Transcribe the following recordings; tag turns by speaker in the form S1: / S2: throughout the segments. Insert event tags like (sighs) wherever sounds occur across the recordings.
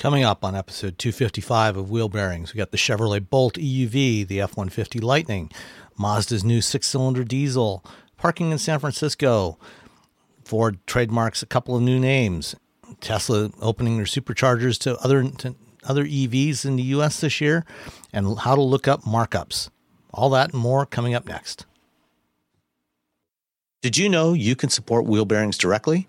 S1: Coming up on episode 255 of Wheel Bearings, we got the Chevrolet Bolt EUV, the F 150 Lightning, Mazda's new six cylinder diesel, parking in San Francisco, Ford trademarks a couple of new names, Tesla opening their superchargers to other, to other EVs in the US this year, and how to look up markups. All that and more coming up next. Did you know you can support Wheel Bearings directly?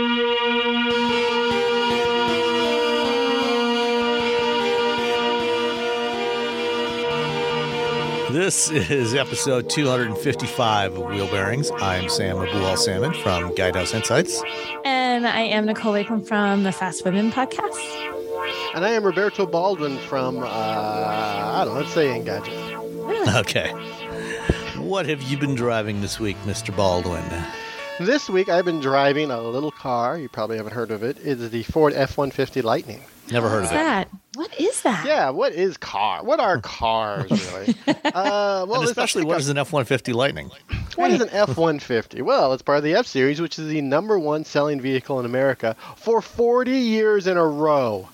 S1: This is episode 255 of Wheel Bearings. I'm Sam Abuelsamid from Guidehouse Insights.
S2: And I am Nicole Wakelin from the Fast Women podcast.
S3: And I am Roberto Baldwin from, uh, I don't know, let's say Engadget.
S1: Okay. What have you been driving this week, Mr. Baldwin?
S3: This week I've been driving a little car. You probably haven't heard of it. It's the Ford F 150 Lightning.
S1: Never heard
S2: What's
S1: of it.
S2: that? What is that?
S3: Yeah, what is car? What are (laughs) cars, really? uh, well,
S1: and especially, what is an F 150 Lightning?
S3: What is an F 150? Well, it's part of the F Series, which is the number one selling vehicle in America for 40 years in a row.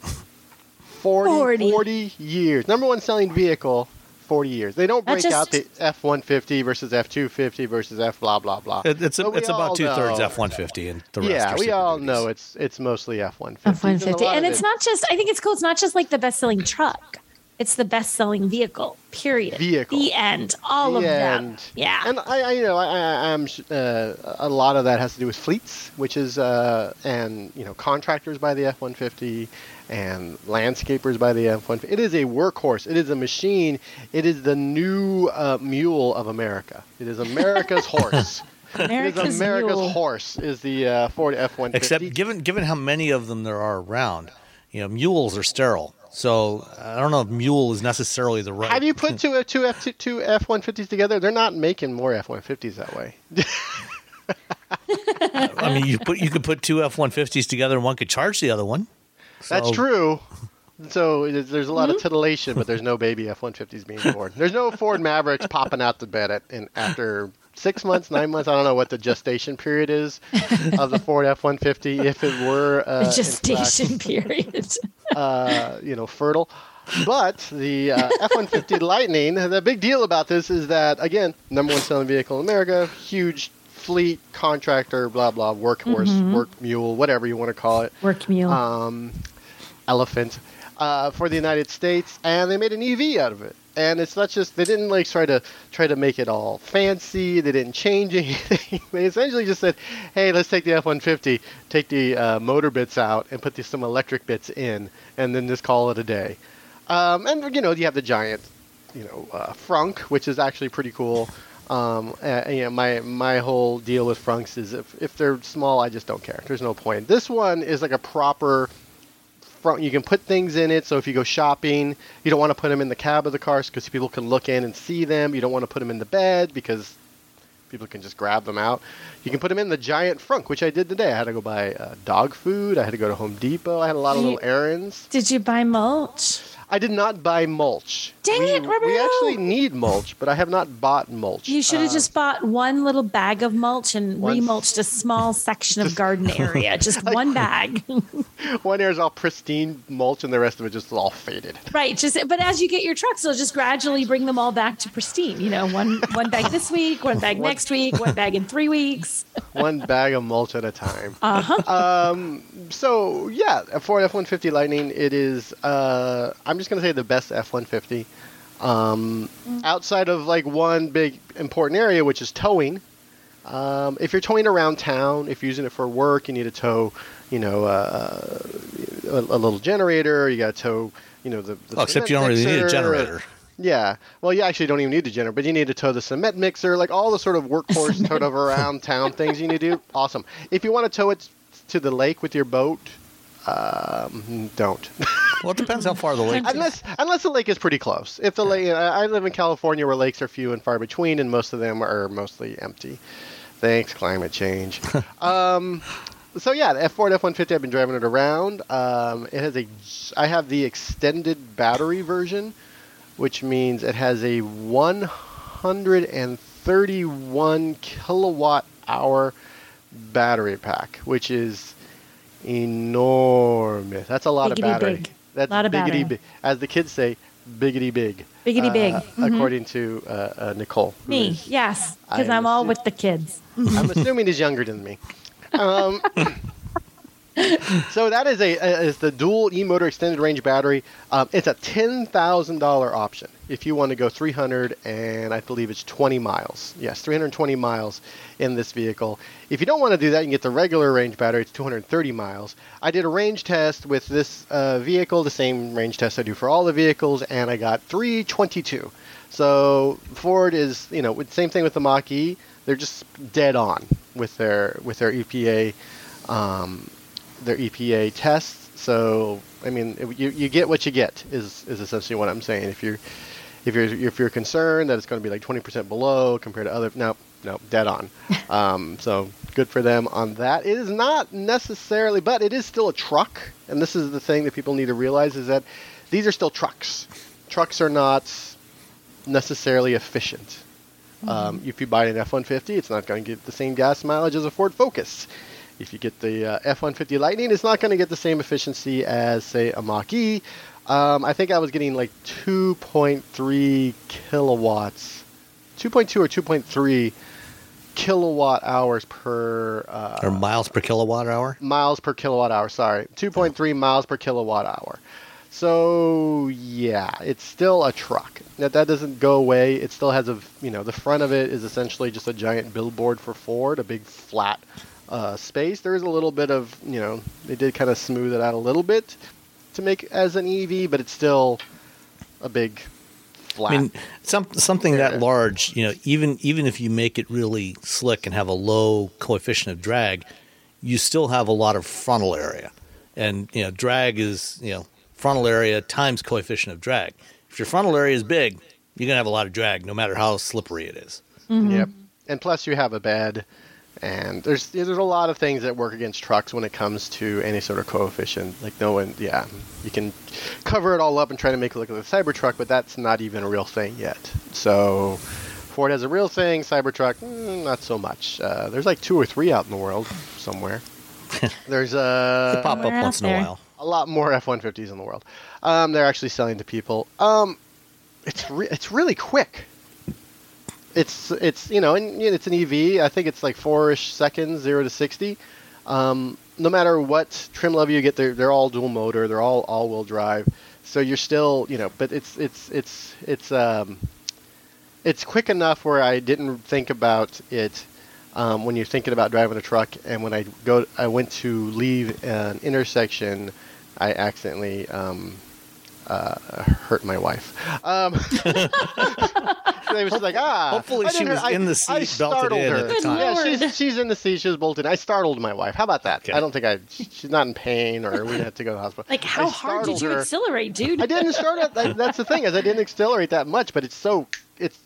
S3: 40,
S2: 40.
S3: 40 years. Number one selling vehicle, 40 years. They don't break
S2: just-
S3: out the F 150 versus F 250 versus F blah, blah, blah.
S1: It, it's a, it's about two thirds F 150 and the rest
S3: Yeah,
S1: are
S3: we all
S1: Duties.
S3: know it's it's mostly F 150.
S2: F one fifty, and it's not just. I think it's cool. It's not just like the best selling truck. It's the best selling vehicle. Period.
S3: Vehicle.
S2: The end. All of them. Yeah.
S3: and I, I, you know, I, I, I'm uh, a lot of that has to do with fleets, which is, uh, and you know, contractors by the F-150 and landscapers by the F-150. It is a workhorse. It is a machine. It is the new uh, mule of America. It is America's (laughs) horse.
S2: America's,
S3: is America's
S2: Mule.
S3: horse. Is the uh, Ford F-150?
S1: Except given given how many of them there are around, you know, mules are sterile. So I don't know if mule is necessarily the right.
S3: Have you put (laughs) two two F two F one fifties together? They're not making more F one fifties that way. (laughs)
S1: I mean, you put you could put two F 150s together and one could charge the other one.
S3: That's true. So there's a lot of mm-hmm. titillation, but there's no baby F one fifties being born. There's no Ford Mavericks popping out the bed at, in, after six months, nine months. I don't know what the gestation period is of the Ford F one fifty. If it were uh,
S2: The gestation (laughs) period.
S3: uh, you know, fertile. But the uh, F-150 Lightning, the big deal about this is that again, number one selling vehicle in America, huge fleet contractor, blah blah, workhorse, work mule, whatever you want to call it,
S2: Work mule.
S3: um, elephant uh, for the United States, and they made an EV out of it. And it's not just they didn't like try to try to make it all fancy. They didn't change (laughs) anything. they essentially just said, "Hey, let's take the F-150, take the uh, motor bits out, and put some electric bits in, and then just call it a day." Um, and you know, you have the giant, you know, uh, frunk, which is actually pretty cool. Um, uh, you know, my my whole deal with frunks is if if they're small, I just don't care. There's no point. This one is like a proper front. You can put things in it. So if you go shopping, you don't want to put them in the cab of the car because people can look in and see them. You don't want to put them in the bed because people can just grab them out. You can put them in the giant frunk, which I did today. I had to go buy uh, dog food. I had to go to Home Depot. I had a lot of
S2: You-
S3: little errands.
S2: Did you buy mulch?
S3: I did not buy mulch.
S2: Dang
S3: we,
S2: it,
S3: We actually need mulch, but I have not bought mulch.
S2: You should have
S3: Uh,
S2: just bought one little bag of mulch and
S3: One-
S2: remulched a small section of (laughs) garden area. Just one bag. (laughs)
S3: one area is all pristine mulch, and the rest of it just all faded.
S2: right. Just but as you get your trucks, you'll just gradually bring them all back to pristine. You know, one one bag this week, one bag (laughs)
S3: One-
S2: next week, one bag in three weeks.
S3: one bag of mulch at a time.
S2: Uh huh.
S3: Um, so yeah, a Ford F-150 Lightning. It is. Uh, I'm just gonna say the best F-150. Um, outside of like one big important area, which is towing. Um, if you're towing around town, if you're using it for work, you need to tow, you know, uh, a, a little generator. You got to tow, you know, the. the
S1: Oh, except
S3: cement
S1: you don't really need a
S3: mixer.
S1: generator.
S3: Yeah. Well, you actually don't even need a generator, but you need to tow the cement mixer, like all the sort of workhorse (laughs) towed of around town things you need to do. Awesome. If you want to tow it to the lake with your boat, um, don't. (laughs)
S1: Well, it depends how far the lake. is.
S3: unless unless the lake is pretty close. If the lake, I I live in California where lakes are few and far between, and most of them are mostly empty. Thanks, climate change. (laughs) um, so yeah, the F4 and F150. I've been driving it around. Um, it has a. I have the extended battery version, which means it has a 131 kilowatt hour battery pack, which is enormous. That's a lot
S2: Biggity
S3: of battery.
S2: big.
S3: That's
S2: Lot of
S3: biggity
S2: battery.
S3: big. As the kids say, biggity big.
S2: Biggity
S3: uh,
S2: big. Mhm.
S3: According to uh, uh, Nicole.
S2: Me,
S3: is-
S2: yes, because I'm all with the kids. (laughs)
S3: I'm assuming he's younger than me. Um, (laughs) so that is a uh, is the dual e-motor extended range battery. Um, it's a ten thousand dollar option if you want to go 300 and I believe it's 20 miles. Yes, 320 miles in this vehicle. If you don't want to do that, you can get the regular range battery. It's 230 miles. I did a range test with this uh, vehicle, the same range test I do for all the vehicles, and I got 322. So Ford is, you know, same thing with the Mach E. They're just dead on with their with their EPA um, their EPA tests. So I mean, you, you get what you get is is essentially what I'm saying. If you're if you're if you're concerned that it's going to be like 20% below compared to other, no, no, dead on. (laughs) um, so good for them on that. It is not necessarily, but it is still a truck, and this is the thing that people need to realize is that these are still trucks. Trucks are not necessarily efficient. Um, if you buy an F-150, it's not going to get the same gas mileage as a Ford Focus. If you get the uh, F-150 Lightning, it's not going to get the same efficiency as, say, a Mach-E. Um, I think I was getting like 2.3 kilowatts, 2.2 or 2.3 kilowatt hours per uh,
S1: or miles per kilowatt hour.
S3: miles per kilowatt hour. Sorry, 2.3 miles per kilowatt hour. So yeah, it's still a truck. That that doesn't go away. It still has a you know the front of it is essentially just a giant billboard for Ford, a big flat uh, space. There is a little bit of you know they did kind of smooth it out a little bit to make as an EV, but it's still a big flat.
S1: I mean, some something that large, you know, even even if you make it really slick and have a low coefficient of drag, you still have a lot of frontal area, and you know, drag is you know frontal area times coefficient of drag. If your frontal area is big, you're gonna have a lot of drag, no matter how slippery it is. Mm-hmm.
S3: Yep. And plus, you have a bed, and there's there's a lot of things that work against trucks when it comes to any sort of coefficient. Like no one, yeah, you can cover it all up and try to make it look like a Cybertruck, but that's not even a real thing yet. So Ford has a real thing, Cybertruck, mm, not so much. Uh, there's like two or three out in the world somewhere. (laughs) there's uh,
S1: Pop up once in a while.
S3: a lot more F-150s in the world. Um, they're actually selling to people. Um, it's re- it's really quick. It's it's you know and it's an EV. I think it's like four-ish seconds, zero to sixty. Um, no matter what trim level you get, they're they're all dual motor. They're all all-wheel drive. So you're still you know, but it's it's it's it's um, it's quick enough where I didn't think about it um, when you're thinking about driving a truck. And when I go, I went to leave an intersection, I accidentally um, uh, hurt my wife. Um, (laughs) they was like, ah.
S1: Hopefully
S3: I
S1: she was
S3: hurt-
S1: in the
S3: I
S1: seat, belted
S3: startled
S1: in
S3: her.
S1: at the time.
S3: Yeah, she's, she's in the seat. She was bolted. I startled my wife. How about that?
S1: Okay.
S3: I don't think I. She's not in pain, or we had to go to the hospital.
S2: Like, how hard did you
S3: her.
S2: accelerate, dude?
S3: I didn't start it. That's the thing is I didn't accelerate that much, but it's so it's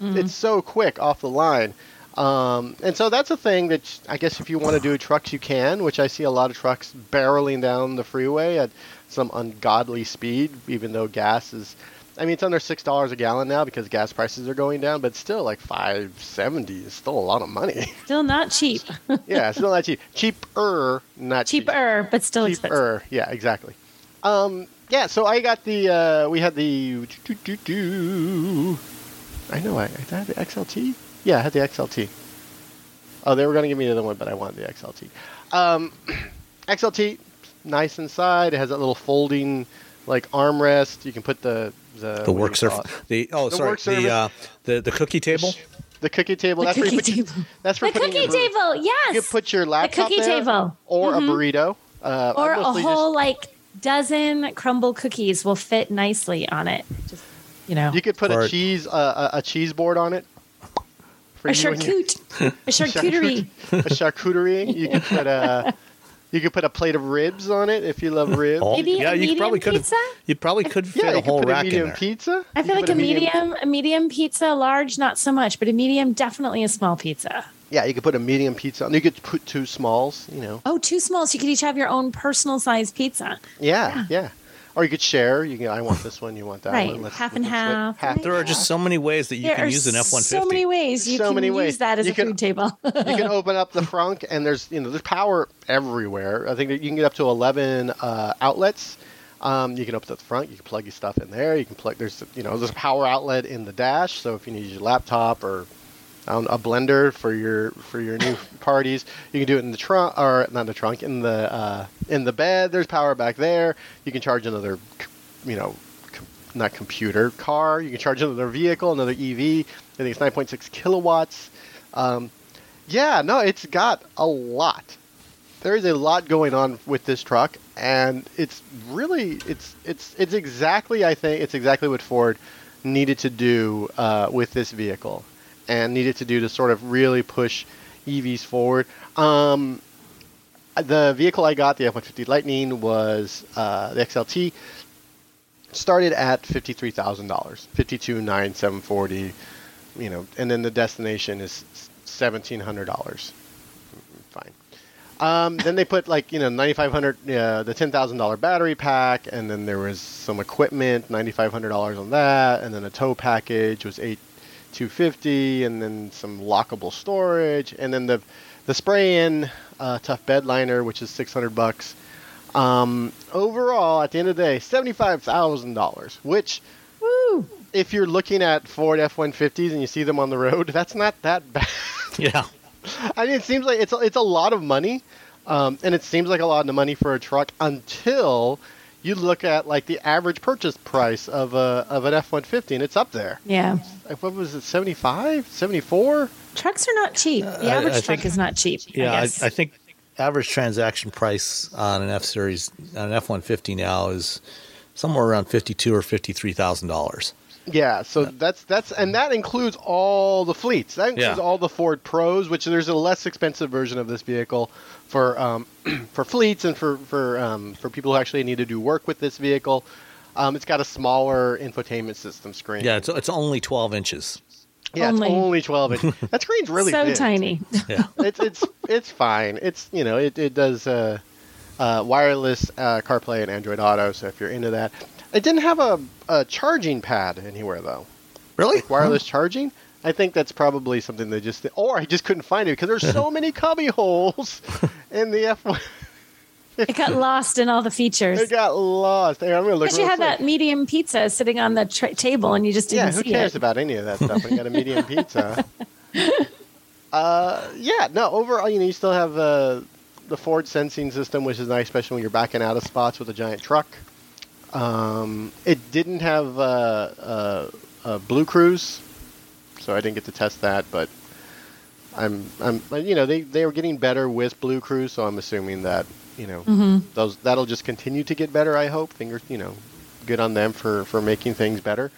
S3: it's so quick off the line. Um, and so that's a thing that I guess if you want to do trucks, you can. Which I see a lot of trucks barreling down the freeway at some ungodly speed, even though gas is. I mean, it's under six dollars a gallon now because gas prices are going down, but still, like five seventy is still a lot of money.
S2: Still not cheap. (laughs)
S3: yeah, it's still not cheap. Cheaper, not cheap
S2: Cheaper, but still expensive.
S3: cheaper. Yeah, exactly. Um, yeah, so I got the uh, we had the I know I, I had the XLT. Yeah, I had the XLT. Oh, they were going to give me the other one, but I wanted the XLT. Um, (clears throat) XLT, nice inside. It has that little folding like armrest. You can put the the,
S1: The work
S3: do
S1: surface. The oh,
S3: The
S1: sorry. The uh, the the cookie table.
S3: The cookie table.
S2: The
S3: that's where you
S2: cookie
S3: put your-
S2: table.
S3: that's for
S2: The
S3: putting
S2: cookie
S3: your,
S2: table, yes.
S3: You could put your laptop The
S2: cookie
S3: there,
S2: table.
S3: or
S2: Mhm.
S3: a burrito, uh,
S2: or a
S3: mostly just-
S2: whole like dozen crumble cookies will fit nicely on it. Just you know,
S3: You could put
S1: Or-
S3: a cheese uh, a, a cheese board on it.
S2: A
S3: you
S2: charcuterie, (laughs) a charcuterie.
S3: a charcuterie. You could put a you could put a plate of ribs on it if you love (laughs) ribs.
S1: Oh,
S2: Maybe
S1: yeah,
S2: a
S1: you probably could.
S2: pizza?
S1: You probably could fit
S3: yeah,
S1: a whole
S3: could put a
S1: rack in
S3: medium
S1: there.
S3: pizza.
S2: I feel like a medium, a medium pizza, large not so much, but a medium definitely a small pizza.
S3: Yeah, you could put a medium pizza. on You could put two smalls. You know.
S2: Oh, two smalls. You could each have your own personal sized pizza.
S3: Yeah, yeah. Or you could share. You can. I want this one. You want that
S2: Right,
S3: one. Let's-
S2: half and
S3: let's
S2: half,
S3: split?
S1: There are just so many ways that you
S2: there
S1: can use an F one
S2: so many ways you
S3: So
S2: can
S3: many
S2: use
S3: ways.
S2: that as
S3: You
S2: a
S3: can-
S2: food table. (laughs)
S3: you can (laughs) open up the frunk and there's you know there's power everywhere. I think that you can get up to 11 uh, outlets. Um, you can open up the front. You can plug your stuff in there. You can plug. There's you know there's a power outlet in the dash. So if you need your laptop or I a blender for your for your new parties, you can do it in the trunk or not the trunk in the uh, in the bed. There's power back there. You can charge another you know com- not computer car. You can charge another vehicle, another EV. I think it's 9.6 kilowatts. Um, yeah, no, it's got a lot. There is a lot going on with this truck, and it's really it's it's it's exactly I think it's exactly what Ford needed to do uh, with this vehicle, and needed to do to sort of really push EVs forward. Um, the vehicle I got, the F-150 Lightning, was uh, the XLT. Started at fifty-three thousand dollars, fifty-two nine seven forty, you know, and then the destination is seventeen hundred dollars. Fine. Um, then they put like you know ninety five hundred, uh, the ten thousand dollar battery pack, and then there was some equipment, ninety five hundred dollars on that, and then a tow package was eight two fifty, and then some lockable storage, and then the the spray in uh, tough bed liner, which is six hundred bucks. Um, overall, at the end of the day, seventy five thousand dollars, which
S2: Woo!
S3: if you're looking at Ford F-150s and you see them on the road, that's not that (laughs) bad.
S1: Yeah.
S3: I mean, it seems like it's a, it's a lot of money, um, and it seems like a lot of money for a truck until you look at like the average purchase price of a of an F-150, and it's up there.
S2: Yeah.
S3: Like, What was it, 75, 74?
S2: Trucks are not cheap. The average
S1: I
S2: truck
S1: think-
S2: is not cheap.
S1: Yeah,
S2: I
S1: I. I think average transaction price on an F series on an F one fifty now is somewhere around fifty two or fifty three thousand dollars.
S3: Yeah, so that's that's and that includes all the fleets. That includes
S1: Yeah.
S3: all the Ford Pros, which there's a less expensive version of this vehicle for um, (clears throat) for fleets and for for um, for people who actually need to do work with this vehicle. Um, it's got a smaller infotainment system screen.
S1: Yeah, it's it's only twelve inches.
S3: yeah,
S2: Only.
S3: it's only 12 inch. (laughs) that screen's really
S2: so
S3: big.
S2: tiny.
S1: Yeah. (laughs)
S3: It's it's it's fine. It's you know it it does uh, uh, wireless uh, CarPlay and Android Auto. So if you're into that, it didn't have a, a charging pad anywhere though.
S1: Really?
S3: like wireless charging. I think that's probably something they just, or I just couldn't find it because there's so (laughs) many cubby holes in the F1.
S2: It got lost in all the features.
S3: It got lost. Hey, I'm gonna look.
S2: Because you had
S3: quick.
S2: that medium pizza sitting on the tra- table and you just didn't
S3: Yeah,
S2: who
S3: cares
S2: it.
S3: about any of that stuff when you got a medium (laughs) pizza? Uh, yeah, no. Overall, you know, you still have uh, the Ford sensing system, which is nice, especially when you're backing out of spots with a giant truck. Um, it didn't have uh, uh, uh, Blue Cruise, so I didn't get to test that. But I'm, I'm, you know, they they were getting better with Blue Cruise, so I'm assuming that you know
S2: Mm-hmm.
S3: those that'll just continue to get better. I hope. Fingers, you know, good on them for for making things better.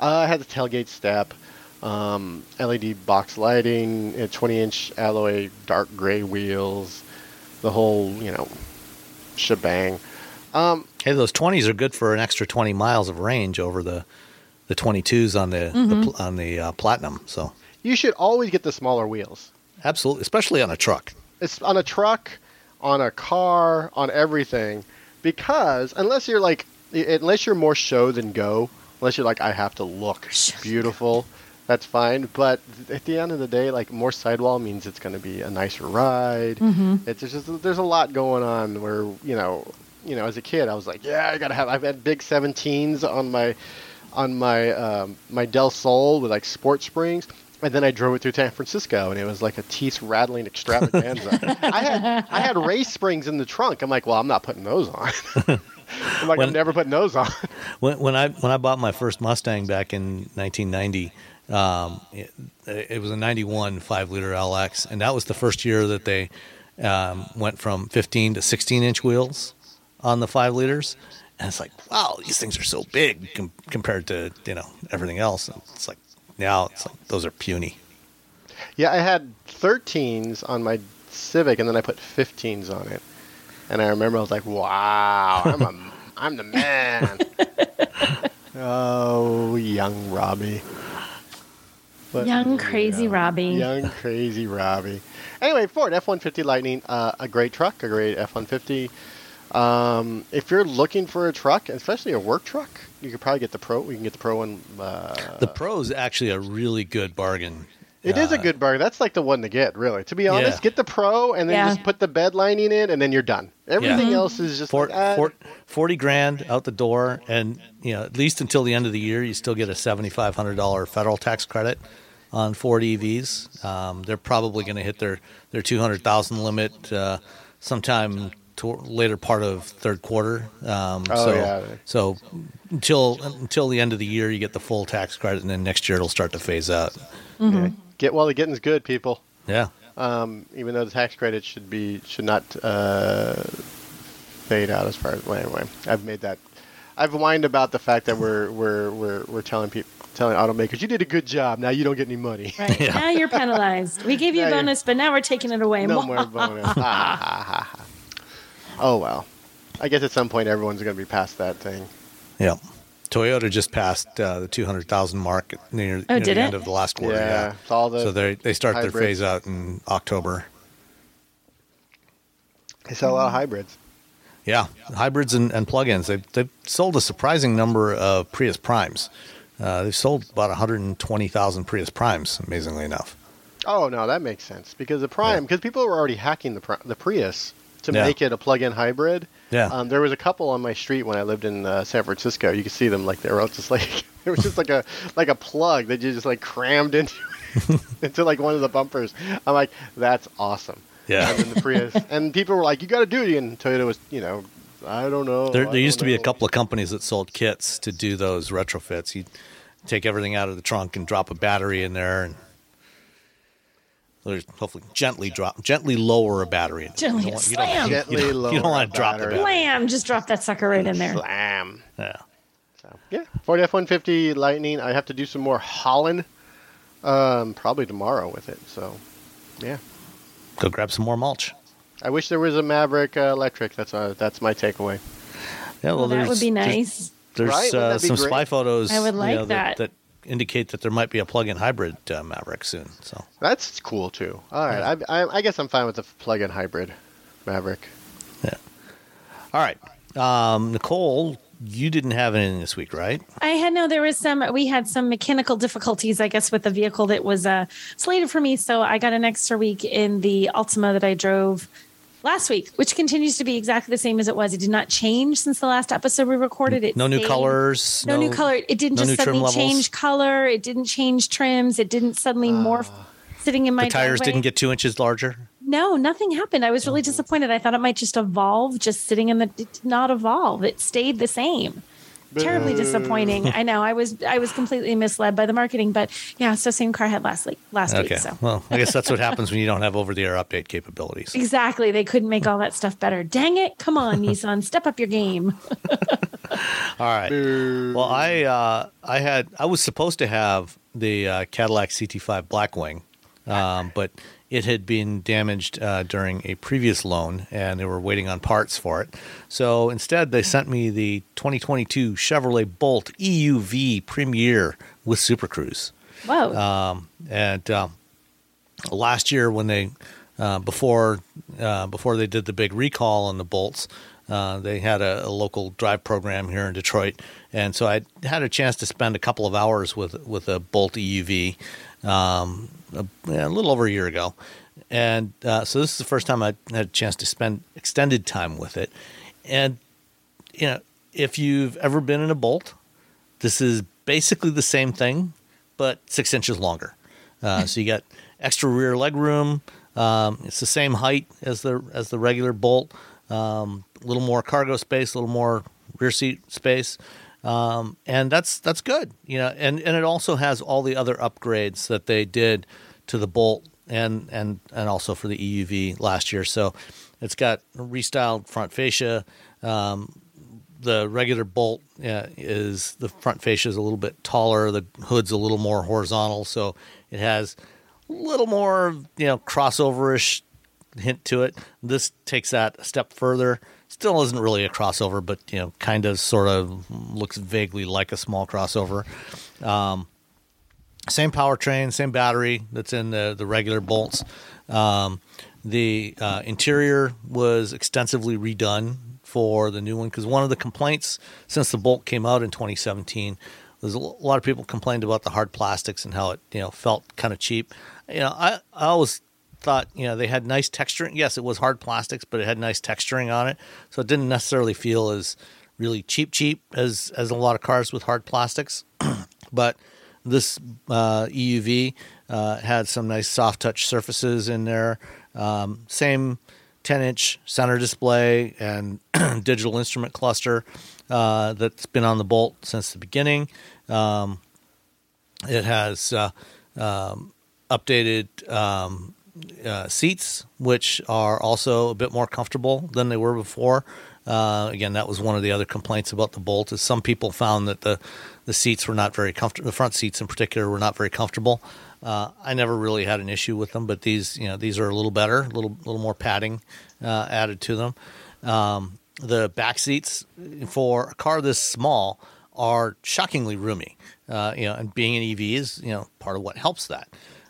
S3: Uh, I had the tailgate step, um, LED box lighting, 20-inch alloy dark gray wheels, the whole you know shebang. Um,
S1: Hey, those twenties are good for an extra twenty miles of range over the the twenty twos on the,
S2: Mm-hmm.
S1: the on the uh, platinum. So
S3: you should always get the smaller wheels.
S1: absolutely, especially on a truck.
S3: It's on a truck, on a car, on everything, because unless you're like, unless you're more show than go, unless you're like, I have to look beautiful, that's fine. But at the end of the day, like more sidewall means it's going to be a nicer ride.
S2: Mm-hmm.
S3: It's just there's a lot going on where you know, you know, as a kid, I was like, yeah, I gotta have. I've had big 17s on my on my um, my Del Sol with like sports springs. And then I drove it through San Francisco, and it was like a teeth rattling extravaganza. (laughs) I had I had race springs in the trunk. I'm like, well, I'm not putting those on. (laughs) I'm like,
S1: When-
S3: I'm never putting those on. (laughs)
S1: When, when I when I bought my first Mustang back in 1990, um, it, it was a 91 five liter LX, and that was the first year that they um, went from 15 to 16 inch wheels on the five liters. And it's like, wow, these things are so big com- compared to you know everything else. And it's like now it's like those are puny.
S3: Yeah, I had 13s on my Civic, and then I put 15s on it. And I remember I was like, "Wow, I'm a, (laughs) I'm the man." (laughs) oh, young Robbie. But,
S2: Young crazy
S3: yeah.
S2: Robbie.
S3: Young crazy Robbie. Anyway, Ford F one fifty Lightning, uh, a great truck, a great F one fifty. Um, if you're looking for a truck, especially a work truck, you could probably get the Pro. We can get the Pro one. Uh,
S1: The is actually a really good bargain.
S3: It is a
S1: Uh,
S3: good bargain. That's like the one to get, really. To be honest,
S1: Yeah.
S3: get the Pro and then
S2: Yeah.
S3: just put the bed lining in, and then you're done. Everything
S2: Mhm.
S3: else is just
S1: For,
S3: like, ah,
S1: for, 40 grand out the door and you know at least until the end of the year you still get a $7500 federal tax credit on ford evs um, they're probably going to hit their, their 200000 limit uh, sometime to, later part of third quarter um,
S3: Oh,
S1: so,
S3: yeah.
S1: so until until the end of the year you get the full tax credit and then next year it'll start to phase out
S3: yeah. get while the getting's good, people.
S1: yeah
S3: Um, even though the tax credit should be should not uh, fade out as far as well, anyway. I've made that. I've whined about the fact that we're we're we're we're telling people telling automakers you did a good job. Now you don't get any money.
S2: Right. (laughs) Now you're penalized. We gave you
S3: Now
S2: a bonus, but now we're taking it away.
S3: no (laughs) more bonus. Ha, ha, ha, ha. Oh well. I guess at some point everyone's going to be past that thing.
S1: yeah toyota just passed uh, the 200000 mark near,
S2: Oh,
S1: near
S2: did
S1: the
S2: it?
S1: end of the last quarter
S3: yeah, it's all the
S1: so they they start their phase out in October.
S3: they sell a lot of hybrids.
S1: Yeah, hybrids and, and plug-ins. They've, they've sold a surprising number of Prius Primes. Uh, they've sold about 120,000 Prius Primes, amazingly enough.
S3: Oh no, that makes sense because the Prime
S1: Yeah.
S3: because people were already hacking the the Prius to
S1: Yeah.
S3: make it a plug-in hybrid.
S1: Yeah.
S3: Um, there was a couple on my street when I lived in uh, San Francisco. You could see them like they were just (laughs) like it was just like a like a plug that you just like crammed into (laughs) into like one of the bumpers. I'm like, that's awesome.
S1: Yeah.
S3: And then the Prius, (laughs) and people were like, you got to do it. And Toyota was, you know, I don't know.
S1: There, there used to
S3: don't
S1: be a couple of companies that sold kits to do those retrofits. You take everything out of the trunk and drop a battery in there, and there's hopefully gently drop, gently lower a battery. In.
S2: Gently
S1: you don't want, you
S2: slam.
S1: don't, you
S3: Gently
S1: don't,
S3: lower
S1: you don't want to drop the
S3: battery.
S1: battery.
S2: Blam! Just drop that sucker right in there.
S3: Slam.
S1: Yeah.
S3: So yeah, Ford F-150 Lightning. I have to do some more hauling, um, probably tomorrow with it. So, yeah.
S1: Go grab some more mulch.
S3: I wish there was a Maverick uh, electric. That's uh, that's my takeaway.
S1: Yeah,
S2: Well, that would be nice.
S1: There's
S3: Right?
S1: Uh, some
S3: great?
S1: spy photos.
S2: I would
S1: you
S2: like
S1: know,
S2: that.
S1: that indicate that there might be a plug-in hybrid uh, Maverick soon. So
S3: That's cool too. All right, I, I, I guess I'm fine with the plug-in hybrid Maverick.
S1: yeah. All right, um, Nicole, you didn't have anything this week, right?
S2: I had no, there was some, we had some mechanical difficulties, I guess, with the vehicle that was uh, slated for me. So I got an extra week in the Altima that I drove last week, which continues to be exactly the same as it was. It did not change since the last episode we recorded. It
S1: No new colors.
S2: No, new color. It didn't
S1: no
S2: just suddenly
S1: levels?
S2: change color. It didn't change trims. It didn't suddenly ah. morph sitting in my.
S1: The tires
S2: driveway.
S1: didn't get two inches larger.
S2: No, nothing happened. I was really oh, disappointed. I thought it might just evolve, just sitting in the. It did not evolve. It stayed the same. Terribly disappointing. I know. I was I was completely misled by the marketing, but yeah. So same car had last week. Last
S1: Okay.
S2: week. So
S1: Well, I guess that's what (laughs) happens when you don't have over-the-air update capabilities.
S2: exactly, they couldn't make all that stuff better. Dang it! Come on, (laughs) Nissan, step up your game. (laughs)
S1: All right. Well, I uh, I had I was supposed to have the uh, Cadillac CT5 Blackwing, um, but it had been damaged uh, during a previous loan, and they were waiting on parts for it. So instead, they sent me the 2022 Chevrolet Bolt EUV Premier with Super Cruise.
S2: Wow.
S1: Um, and um, last year, when they uh, before uh, before they did the big recall on the bolts, uh, they had a, a local drive program here in Detroit, and so I had a chance to spend a couple of hours with with a Bolt EUV um, a, a little over a year ago, and uh, so this is the first time I had a chance to spend extended time with it, and you know if you've ever been in a Bolt, this is basically the same thing, but six inches longer. Uh, so you got extra rear leg room. Um, it's the same height as the as the regular Bolt. Um, a little more cargo space, a little more rear seat space, um, and that's that's good. You know, and and it also has all the other upgrades that they did to the Bolt and and and also for the EUV last year. So it's got restyled front fascia. Um, the regular bolt uh, is the front fascia is a little bit taller the hood's a little more horizontal so it has a little more you know crossoverish hint to it this takes that a step further still isn't really a crossover but you know kind of sort of looks vaguely like a small crossover um, same powertrain, same battery that's in the the regular bolts. Um, the uh, interior was extensively redone for the new one because one of the complaints since the Bolt came out in 2017 was a lot of people complained about the hard plastics and how it you know felt kind of cheap. You know, I, I always thought you know they had nice texturing. Yes, it was hard plastics, but it had nice texturing on it, so it didn't necessarily feel as really cheap cheap as as a lot of cars with hard plastics. (clears throat) but this uh, EUV uh, had some nice soft touch surfaces in there. Um, same 10 inch center display and (clears throat) digital instrument cluster uh, that's been on the Bolt since the beginning. Um, it has uh, um, updated um, uh, seats, which are also a bit more comfortable than they were before. Uh, again, that was one of the other complaints about the Bolt. Is some people found that the the seats were not very comfortable. The front seats, in particular, were not very comfortable. Uh, I never really had an issue with them, but these, you know, these are a little better, a little, little more padding uh, added to them. Um, the back seats for a car this small are shockingly roomy. Uh, you know, and being an EV is, you know, part of what helps that.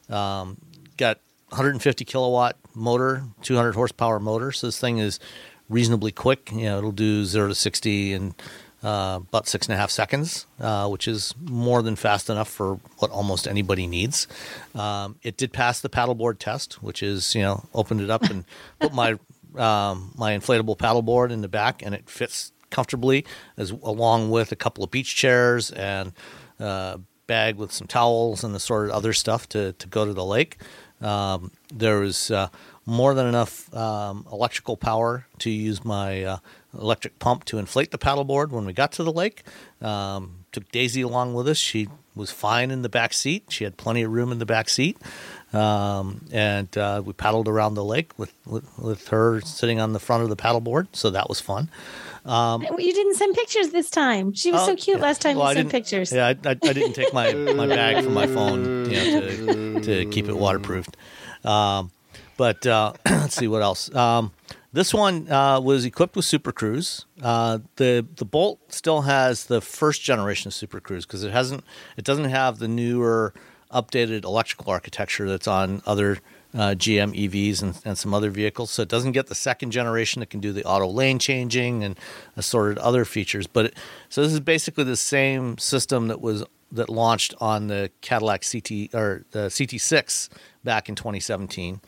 S1: Um, got 150 kilowatt motor, 200 horsepower motor. So this thing is reasonably quick. You know, it'll do zero to 60 in uh, about six and a half seconds, uh, which is more than fast enough for what almost anybody needs. Um, it did pass the paddleboard test, which is you know opened it up and (laughs) put my um, my inflatable paddleboard in the back, and it fits comfortably, as along with a couple of beach chairs and a bag with some towels and the sort of other stuff to to go to the lake. Um, there was uh, more than enough um, electrical power to use my uh, electric pump to inflate the paddleboard when we got to the lake. Um, took Daisy along with us. She was fine in the back seat. She had plenty of room in the back seat. Um, and uh, we paddled around the lake with, with, with her sitting on the front of the paddleboard. So that was fun.
S2: Um, you didn't send pictures this time. She was so oh, cute yeah. last time well, you sent pictures.
S1: Yeah, I, I, I, didn't take my, my bag from my phone you know, to, to keep it waterproofed. Um, but uh, (clears throat) let's see what else. Um, this one uh, was equipped with Super Cruise. Uh, the the Bolt still has the first generation of Super Cruise because it hasn't it doesn't have the newer updated electrical architecture that's on other uh, GM EVs and, and some other vehicles. So it doesn't get the second generation that can do the auto lane changing and assorted other features. But it, so this is basically the same system that was that launched on the Cadillac CT or the CT6 back in 2017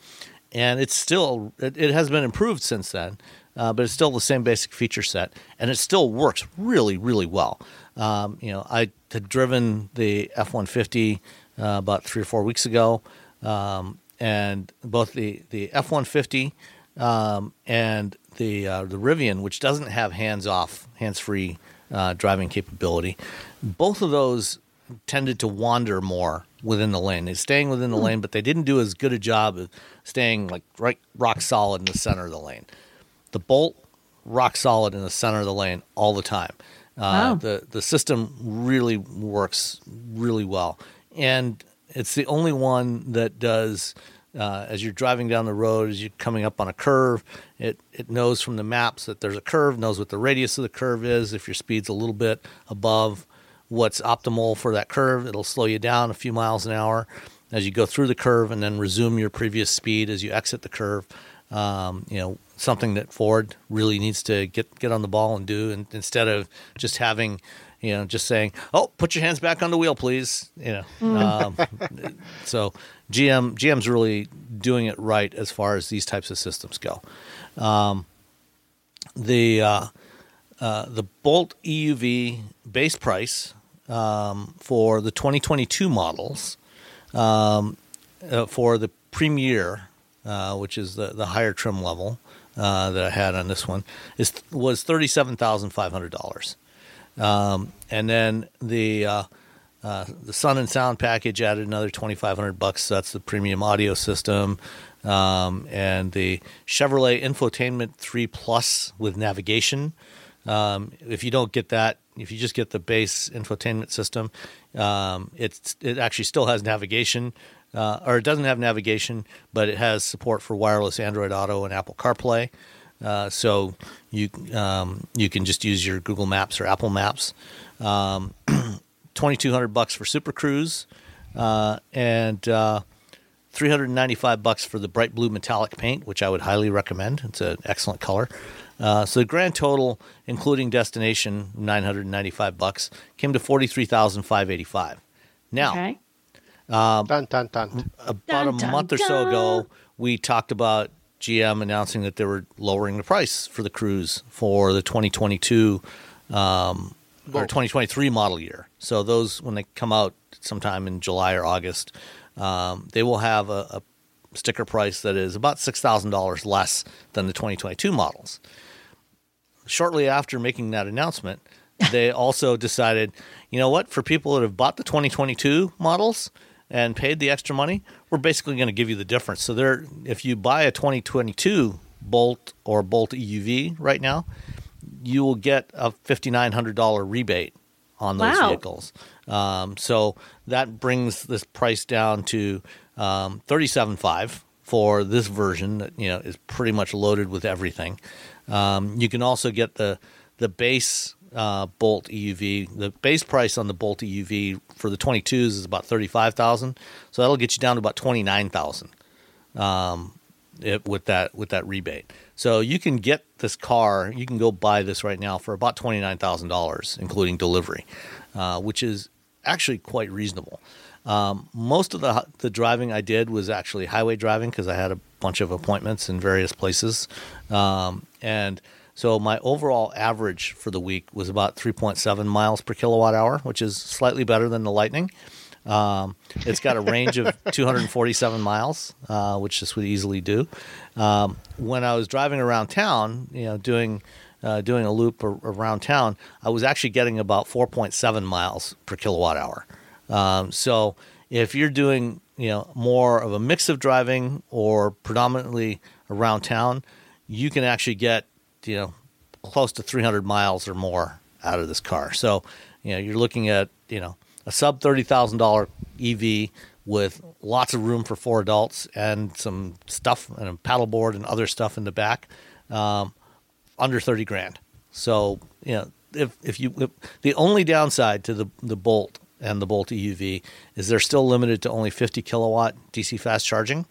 S1: and it's still it, it has been improved since then, uh, but it's still the same basic feature set, and it still works really really well. Um, you know, I had driven the F one fifty uh, about three or four weeks ago, um, and both the the F one fifty um, and the uh, the Rivian, which doesn't have hands off, hands free uh, driving capability, both of those tended to wander more within the lane. They're staying within the hmm. lane, but they didn't do as good a job of staying like right rock solid in the center of the lane. The Bolt rock solid in the center of the lane all the time. Uh, wow. The the system really works really well, and it's the only one that does. Uh, as you're driving down the road, as you're coming up on a curve, it it knows from the maps that there's a curve, knows what the radius of the curve is. If your speed's a little bit above what's optimal for that curve. It'll slow you down a few miles an hour as you go through the curve and then resume your previous speed as you exit the curve. Um, you know, something that Ford really needs to get get on the ball and do, and instead of just having, you know, just saying, "Oh, put your hands back on the wheel, please." You know, mm. um, so GM GM's really doing it right as far as these types of systems go. Um, the uh, uh, the Bolt EUV base price um, for the 2022 models um, uh, for the Premier, uh, which is the, the higher trim level uh, that I had on this one, is was thirty seven thousand five hundred dollars, um, and then the uh, uh, the Sun and Sound package added another twenty five hundred bucks. So that's the premium audio system. Um, and the Chevrolet Infotainment 3 Plus with navigation. Um, if you don't get that, if you just get the base infotainment system, um, it actually still has navigation, uh, or it doesn't have navigation, but it has support for wireless Android Auto and Apple CarPlay. Uh, so you um, you can just use your Google Maps or Apple Maps. Um, (clears throat) Twenty two hundred bucks for Super Cruise, uh, and uh, 395 bucks for the bright blue metallic paint, which I would highly recommend. It's an excellent color. Uh, so the grand total, including destination, 995 bucks, came to 43,585. Now,
S2: Okay.
S3: dun dun dun.
S1: about
S2: Dun,
S1: a
S2: dun,
S1: month or so
S2: dun.
S1: ago, we talked about GM announcing that they were lowering the price for the Cruise for the 2022 um, or 2023 model year. So those, when they come out sometime in July or August, um, they will have a, a sticker price that is about six thousand dollars less than the 2022 models. Shortly after making that announcement, (laughs) they also decided, you know what, for people that have bought the 2022 models and paid the extra money, we're basically going to give you the difference. So there, if you buy a 2022 Bolt or Bolt EUV right now, you will get a $5,900 rebate on those
S2: Wow.
S1: vehicles. Um, so that brings this price down to um, 37.5 for this version that you know is pretty much loaded with everything. Um, you can also get the the base uh, Bolt EUV. The base price on the Bolt EUV for the 22s is about 35,000. So that'll get you down to about 29,000 it, with that with that rebate. So you can get this car. You can go buy this right now for about twenty nine thousand dollars, including delivery, uh, which is actually quite reasonable. Um, most of the the driving I did was actually highway driving because I had a bunch of appointments in various places, um, and so my overall average for the week was about three point seven miles per kilowatt hour, which is slightly better than the Lightning. Um, it's got a range of (laughs) 247 miles, uh, which this would easily do. Um, when I was driving around town, you know, doing uh, doing a loop ar- around town, I was actually getting about 4.7 miles per kilowatt hour. Um, so if you're doing you know more of a mix of driving or predominantly around town, you can actually get you know close to 300 miles or more out of this car. So you know you're looking at you know a sub thirty thousand dollar EV with lots of room for four adults and some stuff and a paddleboard and other stuff in the back, um, under thirty grand. So you know if if you if, the only downside to the the Bolt and the Bolt EUV is they're still limited to only fifty kilowatt DC fast charging.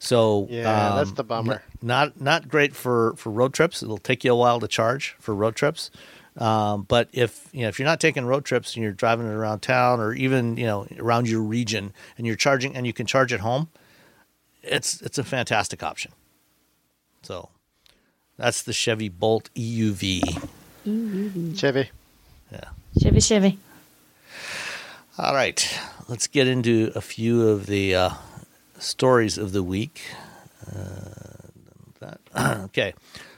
S1: So
S3: Yeah, that's
S1: um,
S3: the bummer.
S1: Not not great for for road trips. It'll take you a while to charge for road trips. Um, but if you know if you're not taking road trips and you're driving it around town or even you know around your region and you're charging and you can charge at home, it's it's a fantastic option. So that's the Chevy Bolt E EUV.
S3: Chevy.
S1: Yeah.
S2: Chevy, Chevy.
S1: All right, let's get into a few of the uh, stories of the week. Uh, that, (clears throat) okay,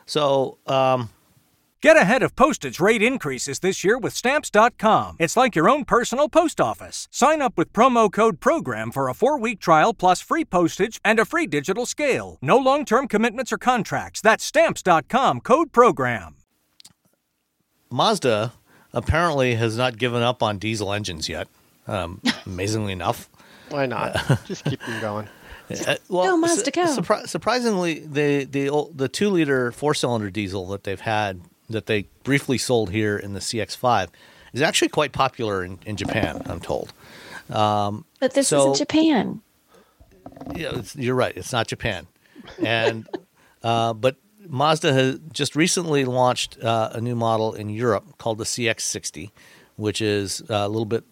S1: so um,
S4: Get ahead of postage rate increases this year with Stamps.com. It's like your own personal post office. Sign up with promo code PROGRAM for a four week trial plus free postage and a free digital scale. No long term commitments or contracts. That's Stamps.com code PROGRAM.
S1: Mazda apparently has not given up on diesel engines yet. Um, (laughs) amazingly enough.
S3: Why not? (laughs) Just keep them going.
S1: Uh, well,
S2: Go, Mazda, go.
S1: surpri- surprisingly, the the ol- the two liter four cylinder diesel that they've had that they briefly sold here in the CX5 is actually quite popular in, in Japan. I'm told.
S2: But this
S1: So-
S2: isn't Japan.
S1: Yeah, it's, you're right. It's not Japan, and (laughs) uh, but Mazda has just recently launched uh, a new model in Europe called the CX60, which is uh, a little bit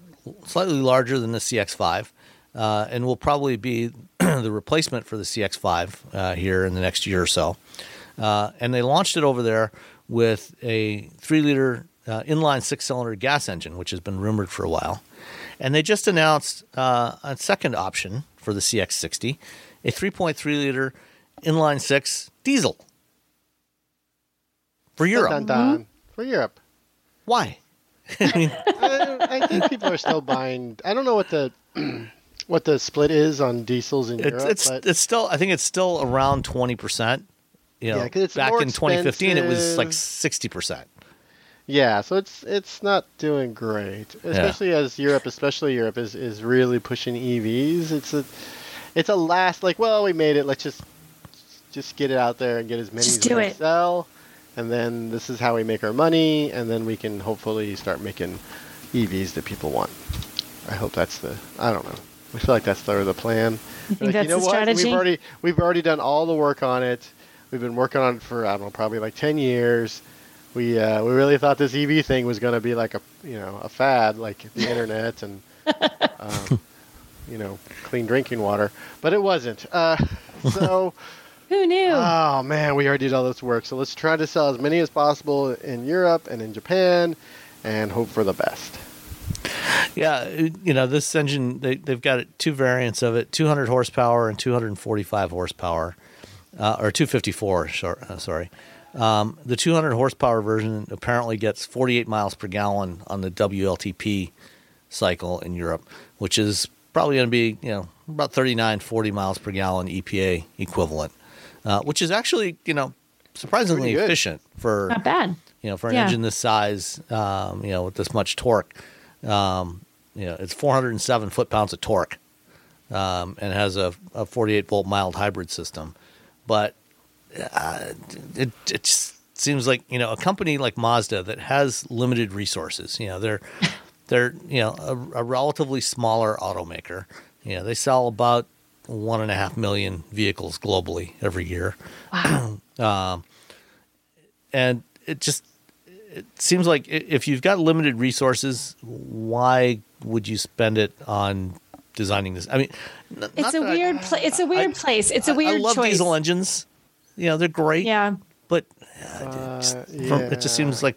S1: slightly larger than the CX5, uh, and will probably be (clears throat) the replacement for the CX5 uh, here in the next year or so. Uh, and they launched it over there with a three-liter uh, inline six-cylinder gas engine, which has been rumored for a while. And they just announced uh, a second option for the CX60, a 3.3 liter inline six diesel for Europe.
S3: Dun, dun, dun. For Europe.
S1: Why? (laughs) I mean,
S3: Uh, I think people are still buying. I don't know what the (clears throat) what the split is on diesels in
S1: it's
S3: Europe,
S1: it's
S3: but
S1: it's still I think it's still around 20 percent. You know,
S3: Yeah, 'cause it's
S1: back
S3: more
S1: in 2015 it was like 60 percent.
S3: yeah, so it's it's not doing great, especially as Europe, especially Europe is is really pushing EVs. It's a it's a last like well we made it. Let's just just get it out there and get as many
S2: Just
S3: as we sell, and then this is how we make our money, and then we can hopefully start making EVs that people want. I hope that's the. I don't know. (laughs) I feel like that's the the plan.
S2: You think
S3: Like,
S2: that's
S3: you know
S2: the
S3: what?
S2: strategy?
S3: We've already we've already done all the work on it. We've been working on it for I don't know, probably like ten years. We uh, we really thought this EV thing was going to be like a you know a fad, like the (laughs) internet and um, you know clean drinking water, but it wasn't. Uh, (laughs) so.
S2: Who knew?
S3: Oh man, we already did all this work. So let's try to sell as many as possible in Europe and in Japan, and hope for the best.
S1: Yeah, you know this engine. They they've got two variants of it: 200 horsepower and 245 horsepower, uh, or 254. Sorry, uh, sorry. Um, the 200 horsepower version apparently gets 48 miles per gallon on the WLTP cycle in Europe, which is probably going to be you know about 39, 40 miles per gallon EPA equivalent, uh, which is actually you know surprisingly efficient for
S2: Not bad.
S1: you know, for an
S2: Yeah.
S1: engine this size, um, you know, with this much torque, um, you know, it's 407 foot pounds of torque, um, and has a, a 48 volt mild hybrid system. But uh, it it just seems like you know a company like Mazda that has limited resources. You know, they're (laughs) they're you know a, a relatively smaller automaker. You know, they sell about one and a half million vehicles globally every year
S2: Wow. (clears throat)
S1: um, and it just it seems like if you've got limited resources, why would you spend it on designing this? I mean,
S2: it's a
S1: that I-
S2: weird place. It's a weird place. It's a
S1: I-
S2: weird
S1: I love
S2: choice.
S1: diesel engines. You know, they're great.
S2: Yeah.
S1: but
S3: Uh,
S1: uh, just from, it just seems
S3: yeah.
S1: like